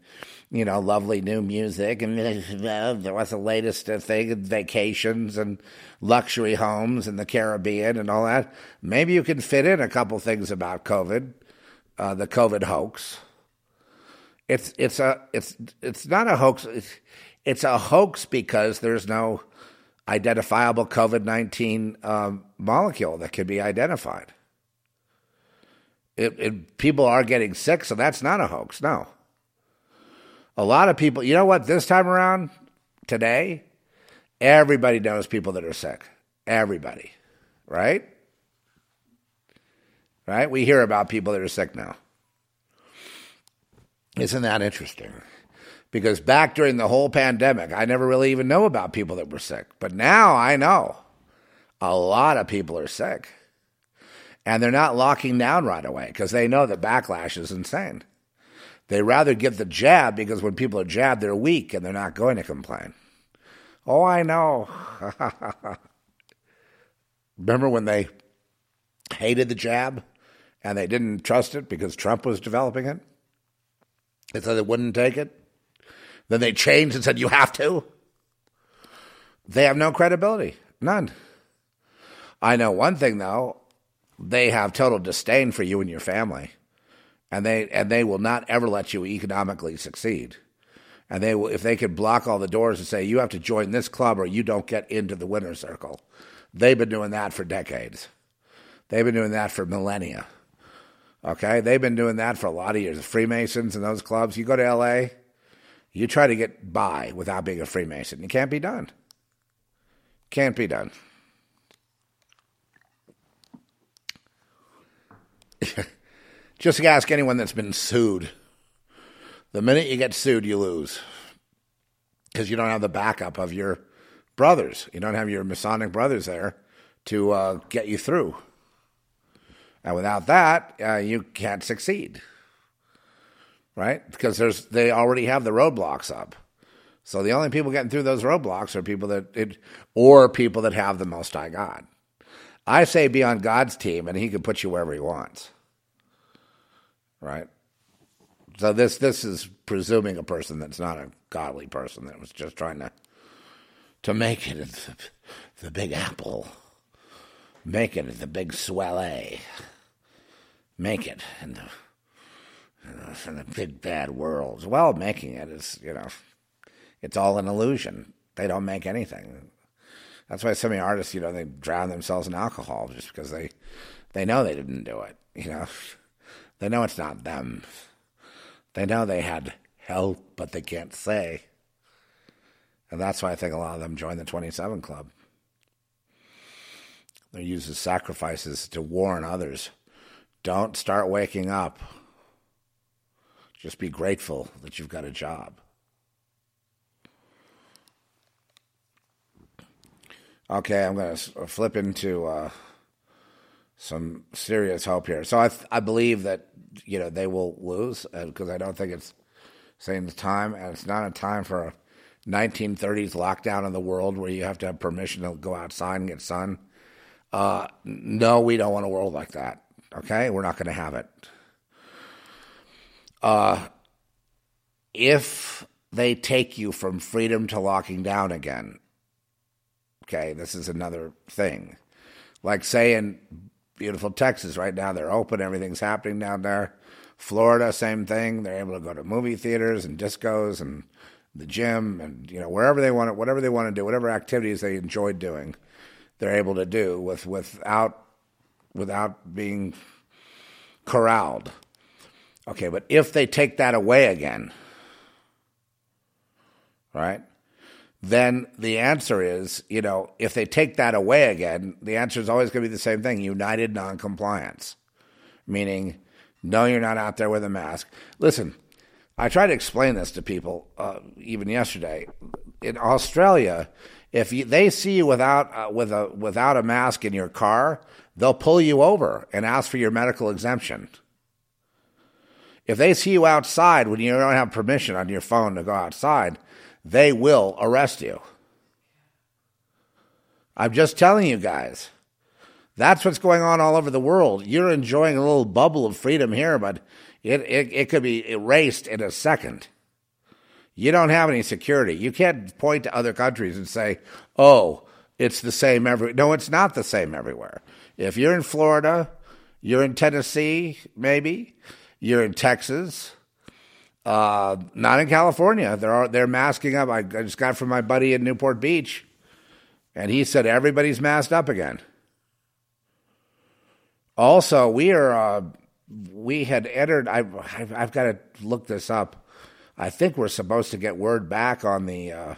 you know, lovely new music, and there was the latest thing, vacations and luxury homes in the Caribbean and all that. Maybe you can fit in a couple things about COVID, uh, the COVID hoax. It's it's a it's it's not a hoax. It's, it's a hoax because there's no identifiable COVID nineteen um, molecule that can be identified. It, it, people are getting sick, so that's not a hoax. No. A lot of people, you know what, this time around, today, everybody knows people that are sick. Everybody. Right? Right? We hear about people that are sick now. Isn't that interesting? Because back during the whole pandemic, I never really even know about people that were sick. But now I know a lot of people are sick. And they're not locking down right away because they know the backlash is insane. They rather get the jab because when people are jabbed, they're weak and they're not going to complain. Oh, I know. Remember when they hated the jab and they didn't trust it because Trump was developing it? They said they wouldn't take it. Then they changed and said, you have to. They have no credibility. None. I know one thing, though. They have total disdain for you and your family and they and they will not ever let you economically succeed. And they will, if they could block all the doors and say you have to join this club or you don't get into the winner's circle. They've been doing that for decades. They've been doing that for millennia. Okay, they've been doing that for a lot of years. The Freemasons and those clubs. You go to L.A., you try to get by without being a Freemason. You can't be done. Can't be done. Just ask anyone that's been sued. The minute you get sued, you lose because you don't have the backup of your brothers. You don't have your Masonic brothers there to uh, get you through. And without that, uh, you can't succeed, right? Because there's they already have the roadblocks up. So the only people getting through those roadblocks are people that it, or people that have the Most High God. I say be on God's team, and He can put you wherever He wants right? So this this is presuming a person that's not a godly person that was just trying to to make it the, the big apple, make it the big swelle, make it in the, in the big bad world. Well, making it is you know, it's all an illusion. They don't make anything. That's why so many artists, you know, they drown themselves in alcohol just because they they know they didn't do it. You know. They know it's not them. They know they had help, but they can't say. And that's why I think a lot of them join the 27 Club. They use as sacrifices to warn others. Don't start waking up. Just be grateful that you've got a job. Okay, I'm going to flip into uh, some serious hope here. So I I believe that you know they will lose because uh, I don't think it's saying time and it's not a time for a 1930s lockdown in the world where you have to have permission to go outside and get sun. Uh, no, we don't want a world like that. Okay, we're not going to have it. Uh, if they take you from freedom to locking down again, okay, this is another thing. Like saying beautiful Texas right now. They're open. Everything's happening down there. Florida, same thing. They're able to go to movie theaters and discos and the gym and you know wherever they want it, whatever they want to do, whatever activities they enjoy doing, they're able to do with without without being corralled. Okay, but if they take that away again, right? then the answer is, you know, if they take that away again, the answer is always going to be the same thing united noncompliance, meaning, no, you're not out there with a mask. Listen, I try to explain this to people uh, even yesterday. In Australia, if you, they see you without uh, with a without a mask in your car, they'll pull you over and ask for your medical exemption. If they see you outside when you don't have permission on your phone to go outside, they will arrest you. I'm just telling you guys. That's what's going on all over the world. You're enjoying a little bubble of freedom here, but it, it, it could be erased in a second. You don't have any security. You can't point to other countries and say, "Oh, it's the same every." No, it's not the same everywhere. If you're in Florida, you're in Tennessee, maybe you're in Texas. Uh, not in California. They're they're masking up. I, I just got from my buddy in Newport Beach, and he said everybody's masked up again. Also, we are uh, we had entered. I, I've, I've got to look this up. I think we're supposed to get word back on the. Uh,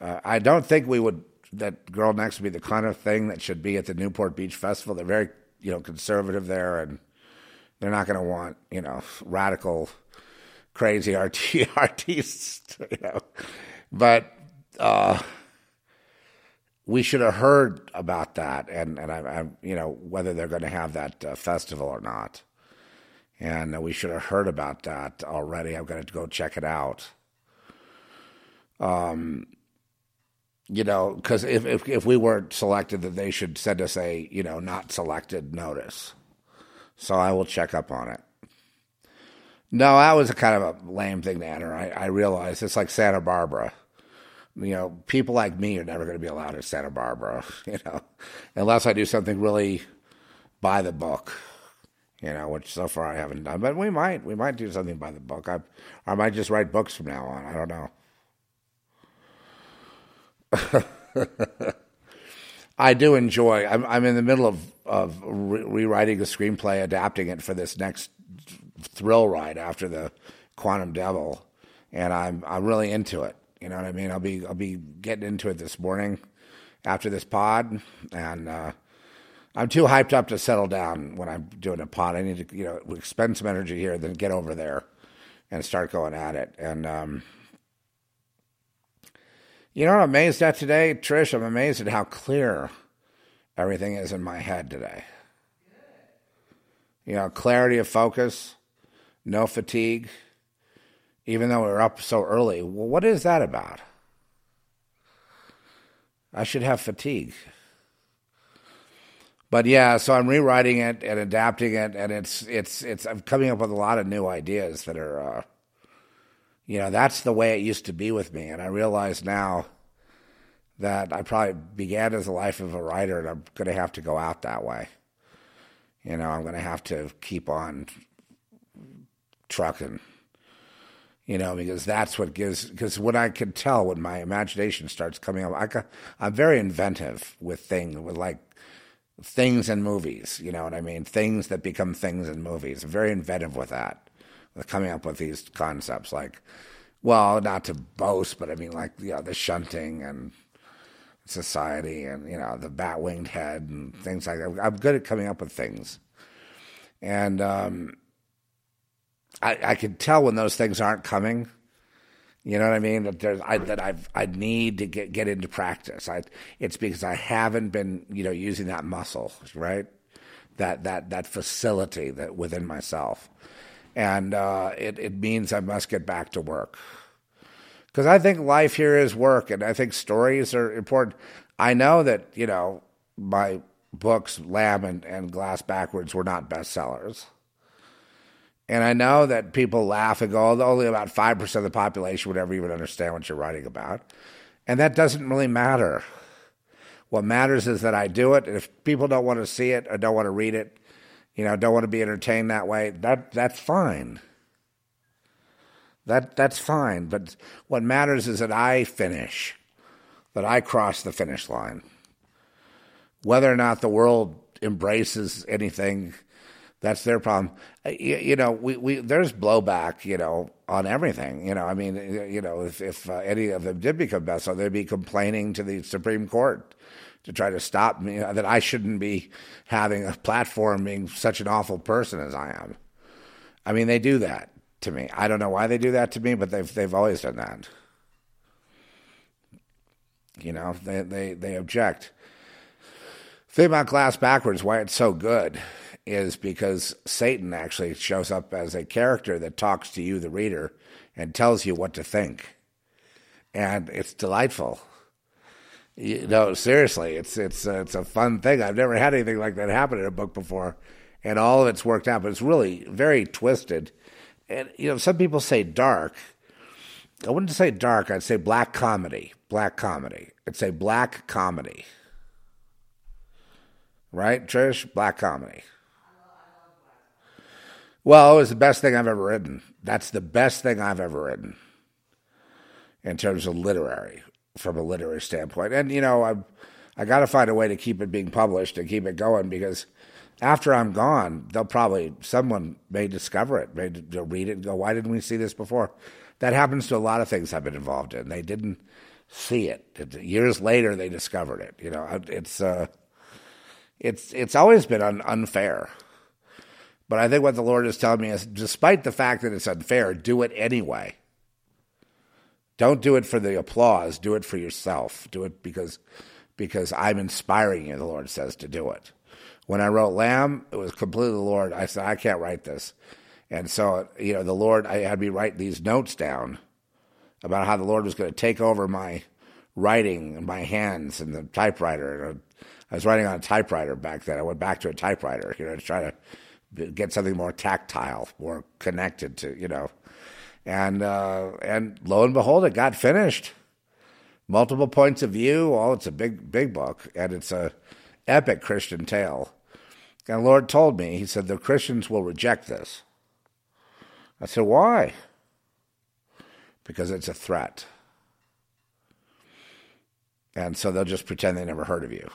uh, I don't think we would. That girl next to me, the kind of thing that should be at the Newport Beach Festival. They're very, you know, conservative there, and they're not going to want, you know, radical, crazy art- artists, you know. But uh, we should have heard about that, and and I, am you know, whether they're going to have that uh, festival or not and we should have heard about that already. I'm going to go check it out. Um, you know, because if, if if we weren't selected, that they should send us a you know not selected notice. So I will check up on it. No, that was a kind of a lame thing to enter. I, I realize it's like Santa Barbara. You know, people like me are never going to be allowed in Santa Barbara. You know, unless I do something really by the book you know, which so far I haven't done. But we might, we might do something by the book. I, I might just write books from now on. I don't know. I do enjoy. I'm, I'm in the middle of of re- rewriting a screenplay, adapting it for this next thrill ride after the Quantum Devil, and I'm I'm really into it. You know what I mean? I'll be I'll be getting into it this morning after this pod, and uh, I'm too hyped up to settle down when I'm doing a pod. I need to, you know, expend some energy here, then get over there and start going at it. And, um, you know what I'm amazed at today, Trish? I'm amazed at how clear everything is in my head today. You know, clarity of focus, no fatigue, even though we are up so early. Well, what is that about? I should have fatigue but yeah, so I'm rewriting it and adapting it, and it's it's it's I'm coming up with a lot of new ideas that are, uh, you know, that's the way it used to be with me, and I realize now that I probably began as a life of a writer, and I'm going to have to go out that way. You know, I'm going to have to keep on trucking. You know, because that's what gives. Because when I can tell when my imagination starts coming up, I, I'm very inventive with things, with like things in movies. You know what I mean? Things that become things in movies. I'm very inventive with that, coming up with these concepts. Like, well, not to boast, but I mean, like, you know, the shunting and society and, you know, the bat winged head and things like that. I'm good at coming up with things. And um, I, I can tell when those things aren't coming you know what I mean? That there's I, that I've I need to get get into practice. I it's because I haven't been you know using that muscle right, that that that facility that within myself, and uh, it it means I must get back to work because I think life here is work, and I think stories are important. I know that you know my books, Lamb and, and Glass Backwards, were not bestsellers. And I know that people laugh and go, only about 5% of the population would ever even understand what you're writing about. And that doesn't really matter. What matters is that I do it. And if people don't want to see it or don't want to read it, you know, don't want to be entertained that way, that that's fine. That that's fine. But what matters is that I finish, that I cross the finish line. Whether or not the world embraces anything that's their problem. You, you, know, we, we there's blowback, you know, on everything. You know, I mean, you know, if, if uh, any of them did become bestseller, they'd be complaining to the Supreme Court to try to stop me uh, that I shouldn't be having a platform being such an awful person as I am. I mean, they do that to me. I don't know why they do that to me, but they've they've always done that. You know, they they they object. Think about Glass Backwards, why it's so good is because Satan actually shows up as a character that talks to you, the reader, and tells you what to think. And it's delightful. You know, seriously, it's it's uh, it's a fun thing. I've never had anything like that happen in a book before, and all of it's worked out. But it's really very twisted. And you know, some people say dark, I wouldn't say dark, I'd say black comedy. Black comedy. I'd say black comedy. Right, Trish? Black comedy. Well, it was the best thing I've ever written. That's the best thing I've ever written in terms of literary, from a literary standpoint. And, you know, I, I got to find a way to keep it being published and keep it going because after I'm gone, they'll probably, someone may discover it, may read it and go, why didn't we see this before? That happens to a lot of things I've been involved in. They didn't see it. Years later, they discovered it. You know, it's, uh, it's, it's always been un- unfair. But I think what the Lord is telling me is despite the fact that it's unfair, do it anyway. Don't do it for the applause, do it for yourself. Do it because because I'm inspiring you, the Lord says to do it. When I wrote Lamb, it was completely the Lord. I said, I can't write this. And so, you know, the Lord, I had me write these notes down about how the Lord was going to take over my writing and my hands and the typewriter. I was writing on a typewriter back then. I went back to a typewriter, you know, to try to get something more tactile, more connected to you know, and uh, and lo and behold, it got finished. Multiple points of view. Oh, it's a big big book, and it's a epic Christian tale. And the Lord told me, He said, the Christians will reject this. I said, why? Because it's a threat. And so they'll just pretend they never heard of you.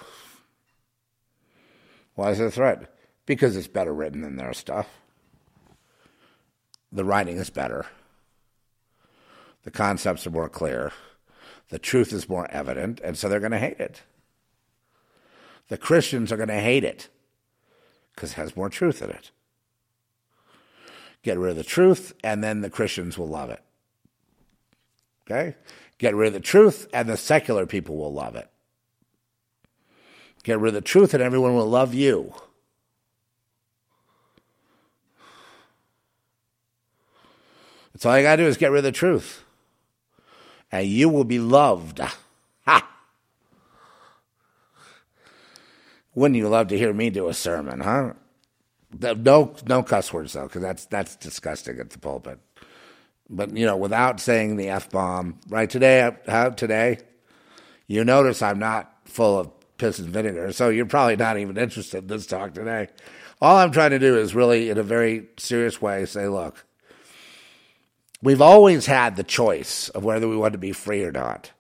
Why is it a threat? because it's better written than their stuff. The writing is better. The concepts are more clear. The truth is more evident, and so they're going to hate it. The Christians are going to hate it because it has more truth in it. Get rid of the truth, and then the Christians will love it. Okay? Get rid of the truth, and the secular people will love it. Get rid of the truth, and everyone will love you. That's all you got to do is get rid of the truth. And you will be loved. Ha! Wouldn't you love to hear me do a sermon, huh? No, no cuss words though, because that's that's disgusting at the pulpit. But you know, without saying the f bomb, right today, how today, you notice I'm not full of piss and vinegar, so you're probably not even interested in this talk today. All I'm trying to do is really, in a very serious way, say, look, We've always had the choice of whether we want to be free or not.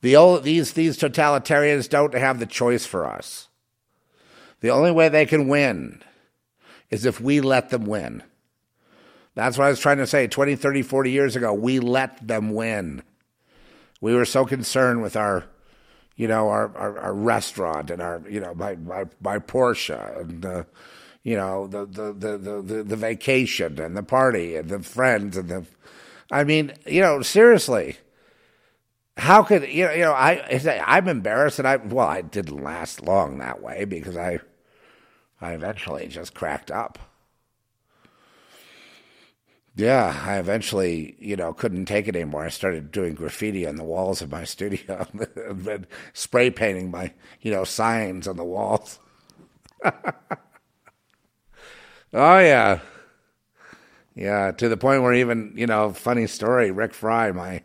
The old, these, these totalitarians don't have the choice for us. The only way they can win is if we let them win. That's what I was trying to say 20, 30, 40 years ago. We let them win. We were so concerned with our, you know, our, our, our restaurant and our, you know, my, my, my Porsche and, uh, you know, the, the, the, the, the vacation and the party and the friends and the, I mean, you know, seriously, how could you know? You know, I I'm embarrassed, and I well, I didn't last long that way because I I eventually just cracked up. Yeah, I eventually, you know, couldn't take it anymore. I started doing graffiti on the walls of my studio and spray painting my, you know, signs on the walls. oh yeah. Yeah, to the point where even you know, funny story. Rick Fry, my,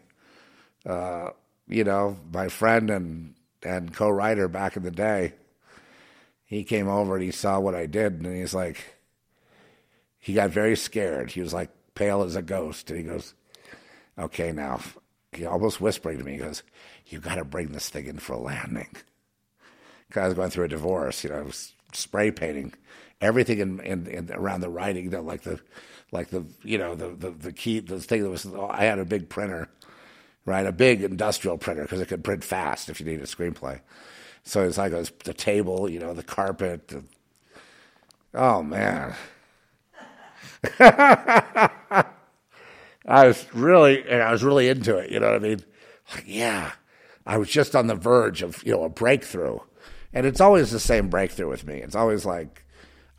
uh, you know, my friend and and co-writer back in the day, he came over and he saw what I did, and he's like, he got very scared. He was like pale as a ghost, and he goes, "Okay, now," he almost whispering to me, he goes, "You got to bring this thing in for a landing." Because I was going through a divorce, you know, spray painting everything in, in, in around the writing, you know, like the like the you know the the, the key the thing that was oh, I had a big printer, right, a big industrial printer because it could print fast if you need a screenplay. So it's like it was the table, you know, the carpet. The, oh man. I was really, I was really into it. You know what I mean? Like, yeah, I was just on the verge of, you know, a breakthrough, and it's always the same breakthrough with me. It's always like,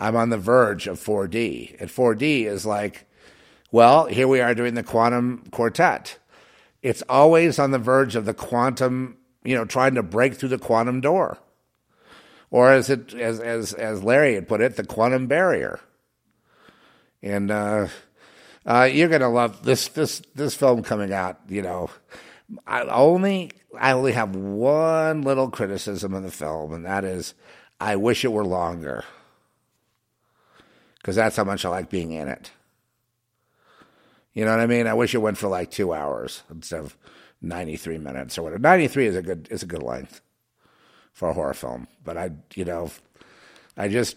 I'm on the verge of 4D. And 4D is like, well, here we are doing the quantum quartet. It's always on the verge of the quantum, you know, trying to break through the quantum door. Or as it as as as Larry had put it, the quantum barrier. And uh, Uh, you're gonna love this this this film coming out. You know, I only I only have one little criticism of the film, and that is, I wish it were longer because that's how much I like being in it. You know what I mean? I wish it went for like two hours instead of ninety three minutes or whatever. Ninety three is a good is a good length for a horror film, but I you know, I just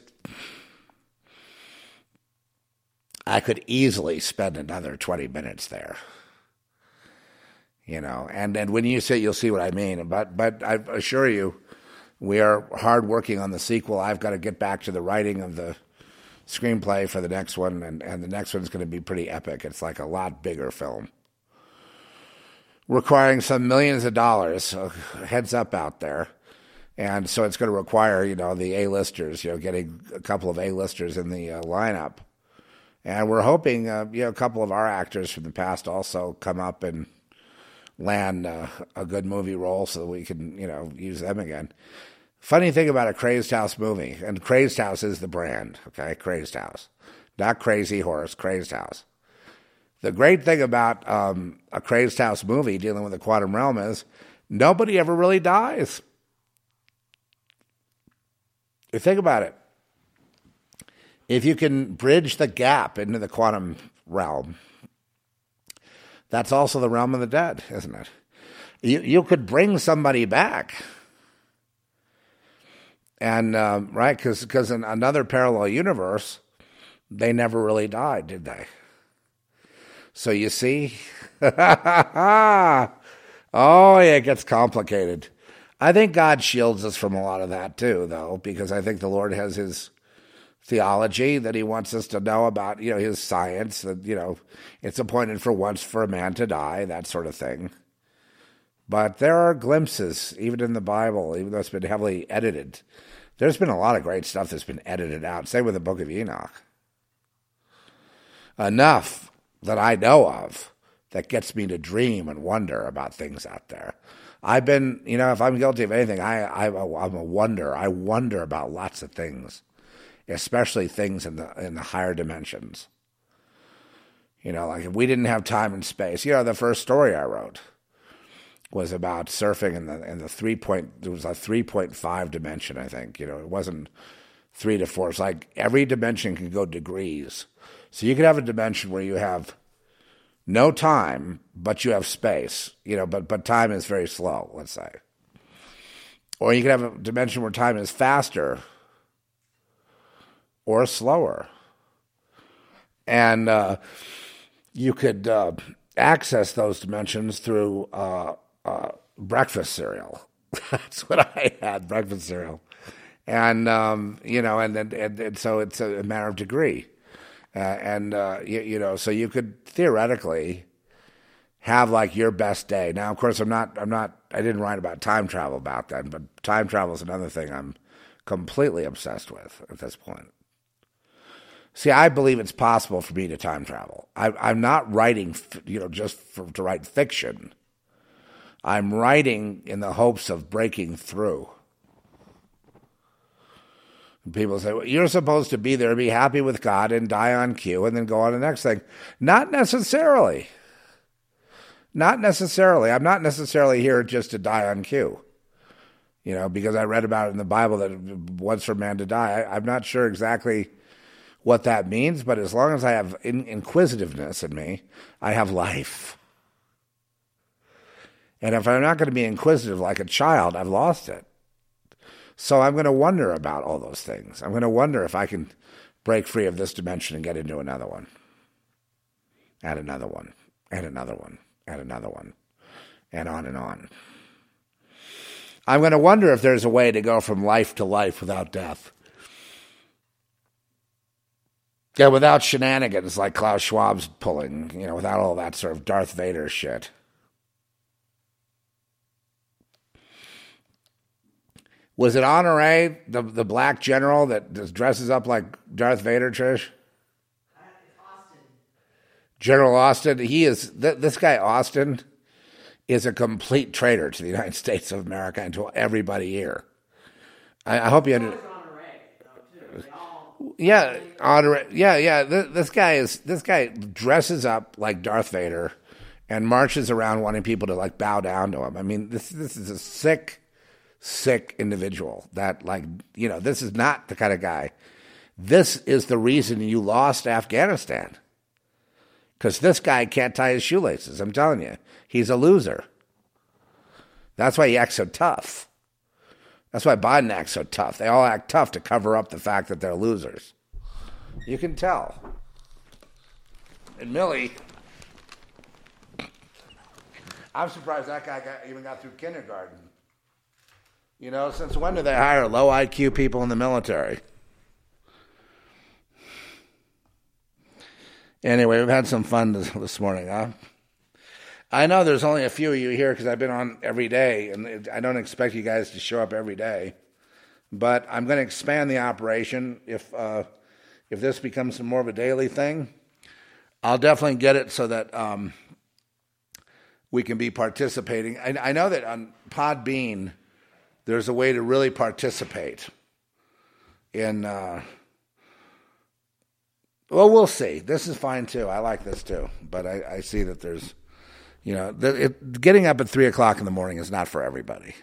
I could easily spend another 20 minutes there. You know, and, and when you say you'll see what I mean. But but I assure you, we are hard working on the sequel. I've got to get back to the writing of the screenplay for the next one, and, and the next one's going to be pretty epic. It's like a lot bigger film, requiring some millions of dollars. So heads up out there. And so it's going to require, you know, the A-listers, you know, getting a couple of A-listers in the uh, lineup and we're hoping, uh, you know, a couple of our actors from the past also come up and land uh, a good movie role so that we can, you know, use them again. Funny thing about a Crazed House movie, and Crazed House is the brand, okay? Crazed House. Not Crazy Horse, Crazed House. The great thing about um, a Crazed House movie dealing with the quantum realm is nobody ever really dies. You think about it if you can bridge the gap into the quantum realm, that's also the realm of the dead, isn't it? You you could bring somebody back, and uh, right because because in another parallel universe, they never really died, did they? So you see, oh yeah, it gets complicated. I think God shields us from a lot of that too, though, because I think the Lord has His theology that he wants us to know about, you know, his science, that, you know, it's appointed for once for a man to die, that sort of thing. But there are glimpses, even in the Bible, even though it's been heavily edited. There's been a lot of great stuff that's been edited out. Same with the Book of Enoch. Enough that I know of that gets me to dream and wonder about things out there. I've been, you know, if I'm guilty of anything, I, I I'm a wonder. I wonder about lots of things especially things in the in the higher dimensions. You know, like if we didn't have time and space. You know, the first story I wrote was about surfing in the in the three point it was a three point five dimension, I think. You know, it wasn't three to four. It's like every dimension can go degrees. So you could have a dimension where you have no time, but you have space. You know, but but time is very slow, let's say. Or you could have a dimension where time is faster, or slower. And uh, you could uh, access those dimensions through uh, uh breakfast cereal. That's what I had, breakfast cereal. And, um, you know, and, and, and, so it's a matter of degree. Uh, and, uh, you, you know, so you could theoretically have like your best day. Now, of course, I'm not, I'm not, I didn't write about time travel about that, but time travel is another thing I'm completely obsessed with at this point. See, I believe it's possible for me to time travel. I, am not writing, you know, just for, to write fiction. I'm writing in the hopes of breaking through. People say, well, you're supposed to be there, be happy with God, and die on cue, and then go on to the next thing. Not necessarily. Not necessarily. I'm not necessarily here just to die on cue. You know, because I read about it in the Bible that once for man to die. I, I'm not sure exactly what that means, but as long as I have in- inquisitiveness in me, I have life. And if I'm not going to be inquisitive like a child, I've lost it. So I'm going to wonder about all those things. I'm going to wonder if I can break free of this dimension and get into another one. Add another one, and another one, and another one, and on and on. I'm going to wonder if there's a way to go from life to life without death. Yeah, without shenanigans like Klaus Schwab's pulling, you know, without all that sort of Darth Vader shit. Was it Honore, the the black general that just dresses up like Darth Vader, Trish? Austin. General Austin. He is th- this guy Austin is a complete traitor to the United States of America and to everybody here. I, I hope you understand. Yeah, honor. Yeah, yeah. This, this guy is. This guy dresses up like Darth Vader, and marches around wanting people to like bow down to him. I mean, this this is a sick, sick individual. That like you know, this is not the kind of guy. This is the reason you lost Afghanistan. Because this guy can't tie his shoelaces. I'm telling you, he's a loser. That's why he acts so tough. That's why Biden acts so tough. They all act tough to cover up the fact that they're losers. You can tell. And Milley, I'm surprised that guy got, even got through kindergarten. You know, since when do they hire low IQ people in the military? Anyway, we've had some fun this, this morning, huh? I know there's only a few of you here because I've been on every day, and I don't expect you guys to show up every day. But I'm going to expand the operation if uh, if this becomes more of a daily thing. I'll definitely get it so that um, we can be participating. I, I know that on Podbean, there's a way to really participate in. Uh, well, we'll see. This is fine too. I like this too, but I, I see that there's, you know, the, it, getting up at three o'clock in the morning is not for everybody.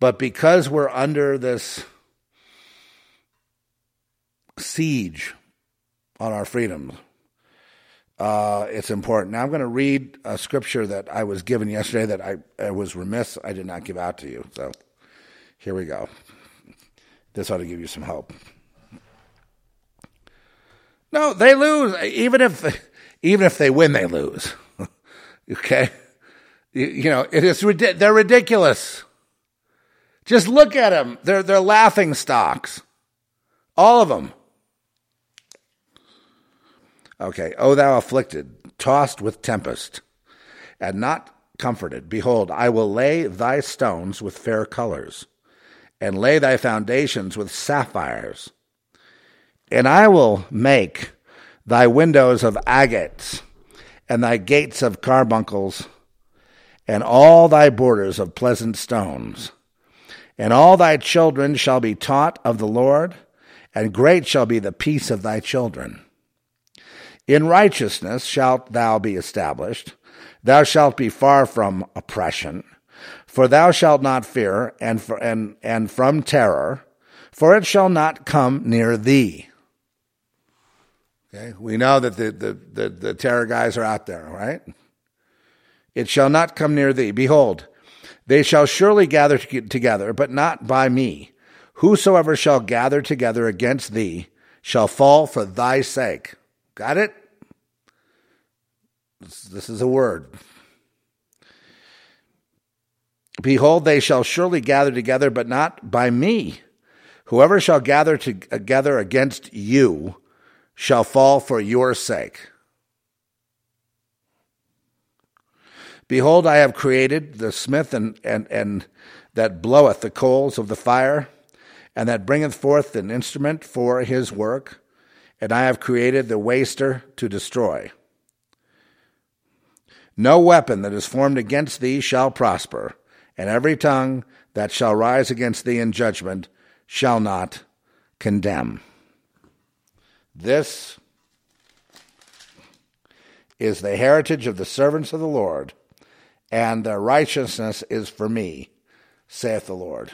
But because we're under this siege on our freedoms, uh, it's important. Now I'm going to read a scripture that I was given yesterday that I, I was remiss I did not give out to you. So here we go. This ought to give you some hope. No, they lose. Even if even if they win, they lose. okay, you, you, know it is. They're ridiculous. Just look at them. They're they're laughing stocks. All of them. Okay. O thou afflicted, tossed with tempest, and not comforted, behold, I will lay thy stones with fair colors, and lay thy foundations with sapphires and I will make thy windows of agates, and thy gates of carbuncles, and all thy borders of pleasant stones. And all thy children shall be taught of the Lord, and great shall be the peace of thy children. In righteousness shalt thou be established. Thou shalt be far from oppression, for thou shalt not fear, and, for, and, and from terror, for it shall not come near thee. Okay? We know that the, the, the, the terror guys are out there, right? It shall not come near thee. Behold, they shall surely gather together, but not by me. Whosoever shall gather together against thee shall fall for thy sake. Got it? This is a word. Behold, they shall surely gather together, but not by me. Whoever shall gather together uh, against you shall fall for your sake. Behold, I have created the smith and, and, and that bloweth the coals of the fire, and that bringeth forth an instrument for his work, and I have created the waster to destroy. No weapon that is formed against thee shall prosper, and every tongue that shall rise against thee in judgment shall not condemn. This is the heritage of the servants of the Lord, and their righteousness is for me, saith the Lord.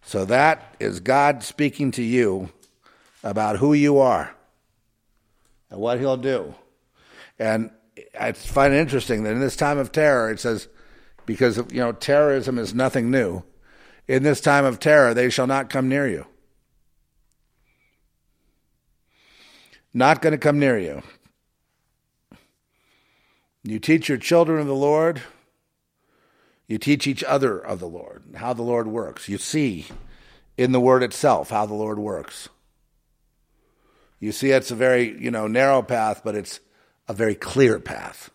So that is God speaking to you about who you are and what he'll do. And I find it interesting that in this time of terror, it says, because you know terrorism is nothing new. In this time of terror, they shall not come near you. not going to come near you. You teach your children of the Lord. You teach each other of the Lord, how the Lord works. You see in the word itself how the Lord works. You see it's a very, you know, narrow path, but it's a very clear path.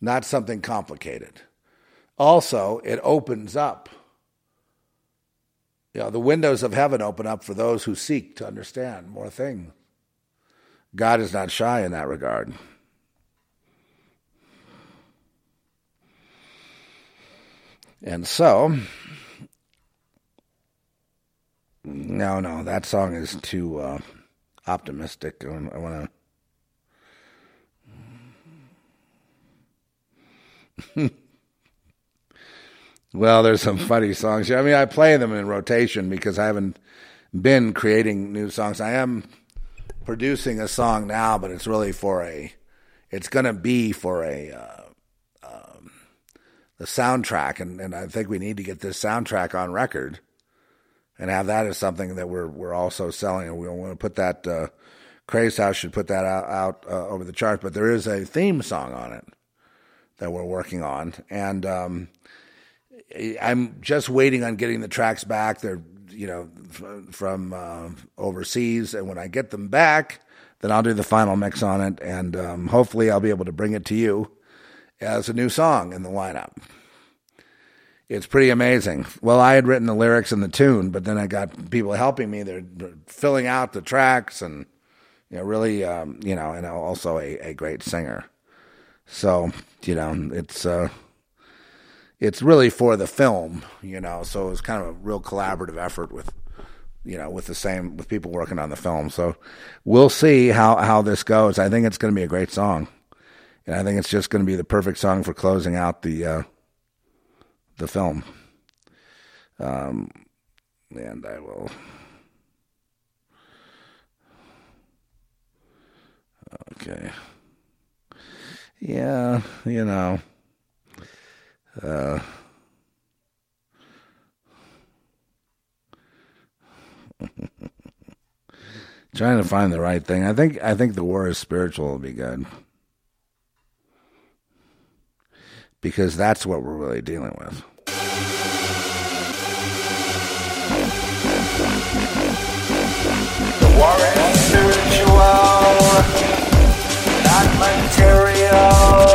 Not something complicated. Also, it opens up. You know, the windows of heaven open up for those who seek to understand more things. God is not shy in that regard. And so, No, no, that song is too uh, optimistic. I, want to. well, there's some funny songs. I mean, I play them in rotation because I haven't been creating new songs. I am producing a song now, but it's really for a. It's going to be for a. Uh, um, the soundtrack, and, and I think we need to get this soundtrack on record and have that as something that we're we're also selling. And we want to put that. Uh, Crazed House should put that out, out uh, over the chart, but there is a theme song on it that we're working on, and um, I'm just waiting on getting the tracks back. They're you know from uh, overseas, and when I get them back, then I'll do the final mix on it, and um, hopefully I'll be able to bring it to you as a new song in the lineup it's pretty amazing. Well, I had written the lyrics and the tune, but then I got people helping me. They're filling out the tracks and, you know, really, um, you know, and also a, a great singer. So, you know, it's, uh, it's really for the film, you know, so it was kind of a real collaborative effort with, you know, with the same, with people working on the film. So we'll see how, how this goes. I think it's going to be a great song. And I think it's just going to be the perfect song for closing out the, uh, the film. Um, and I will. Okay. Yeah, you know. Uh, trying to find the right thing. I think I think the war is spiritual will be good. Because that's what we're really dealing with. The war is spiritual, not material.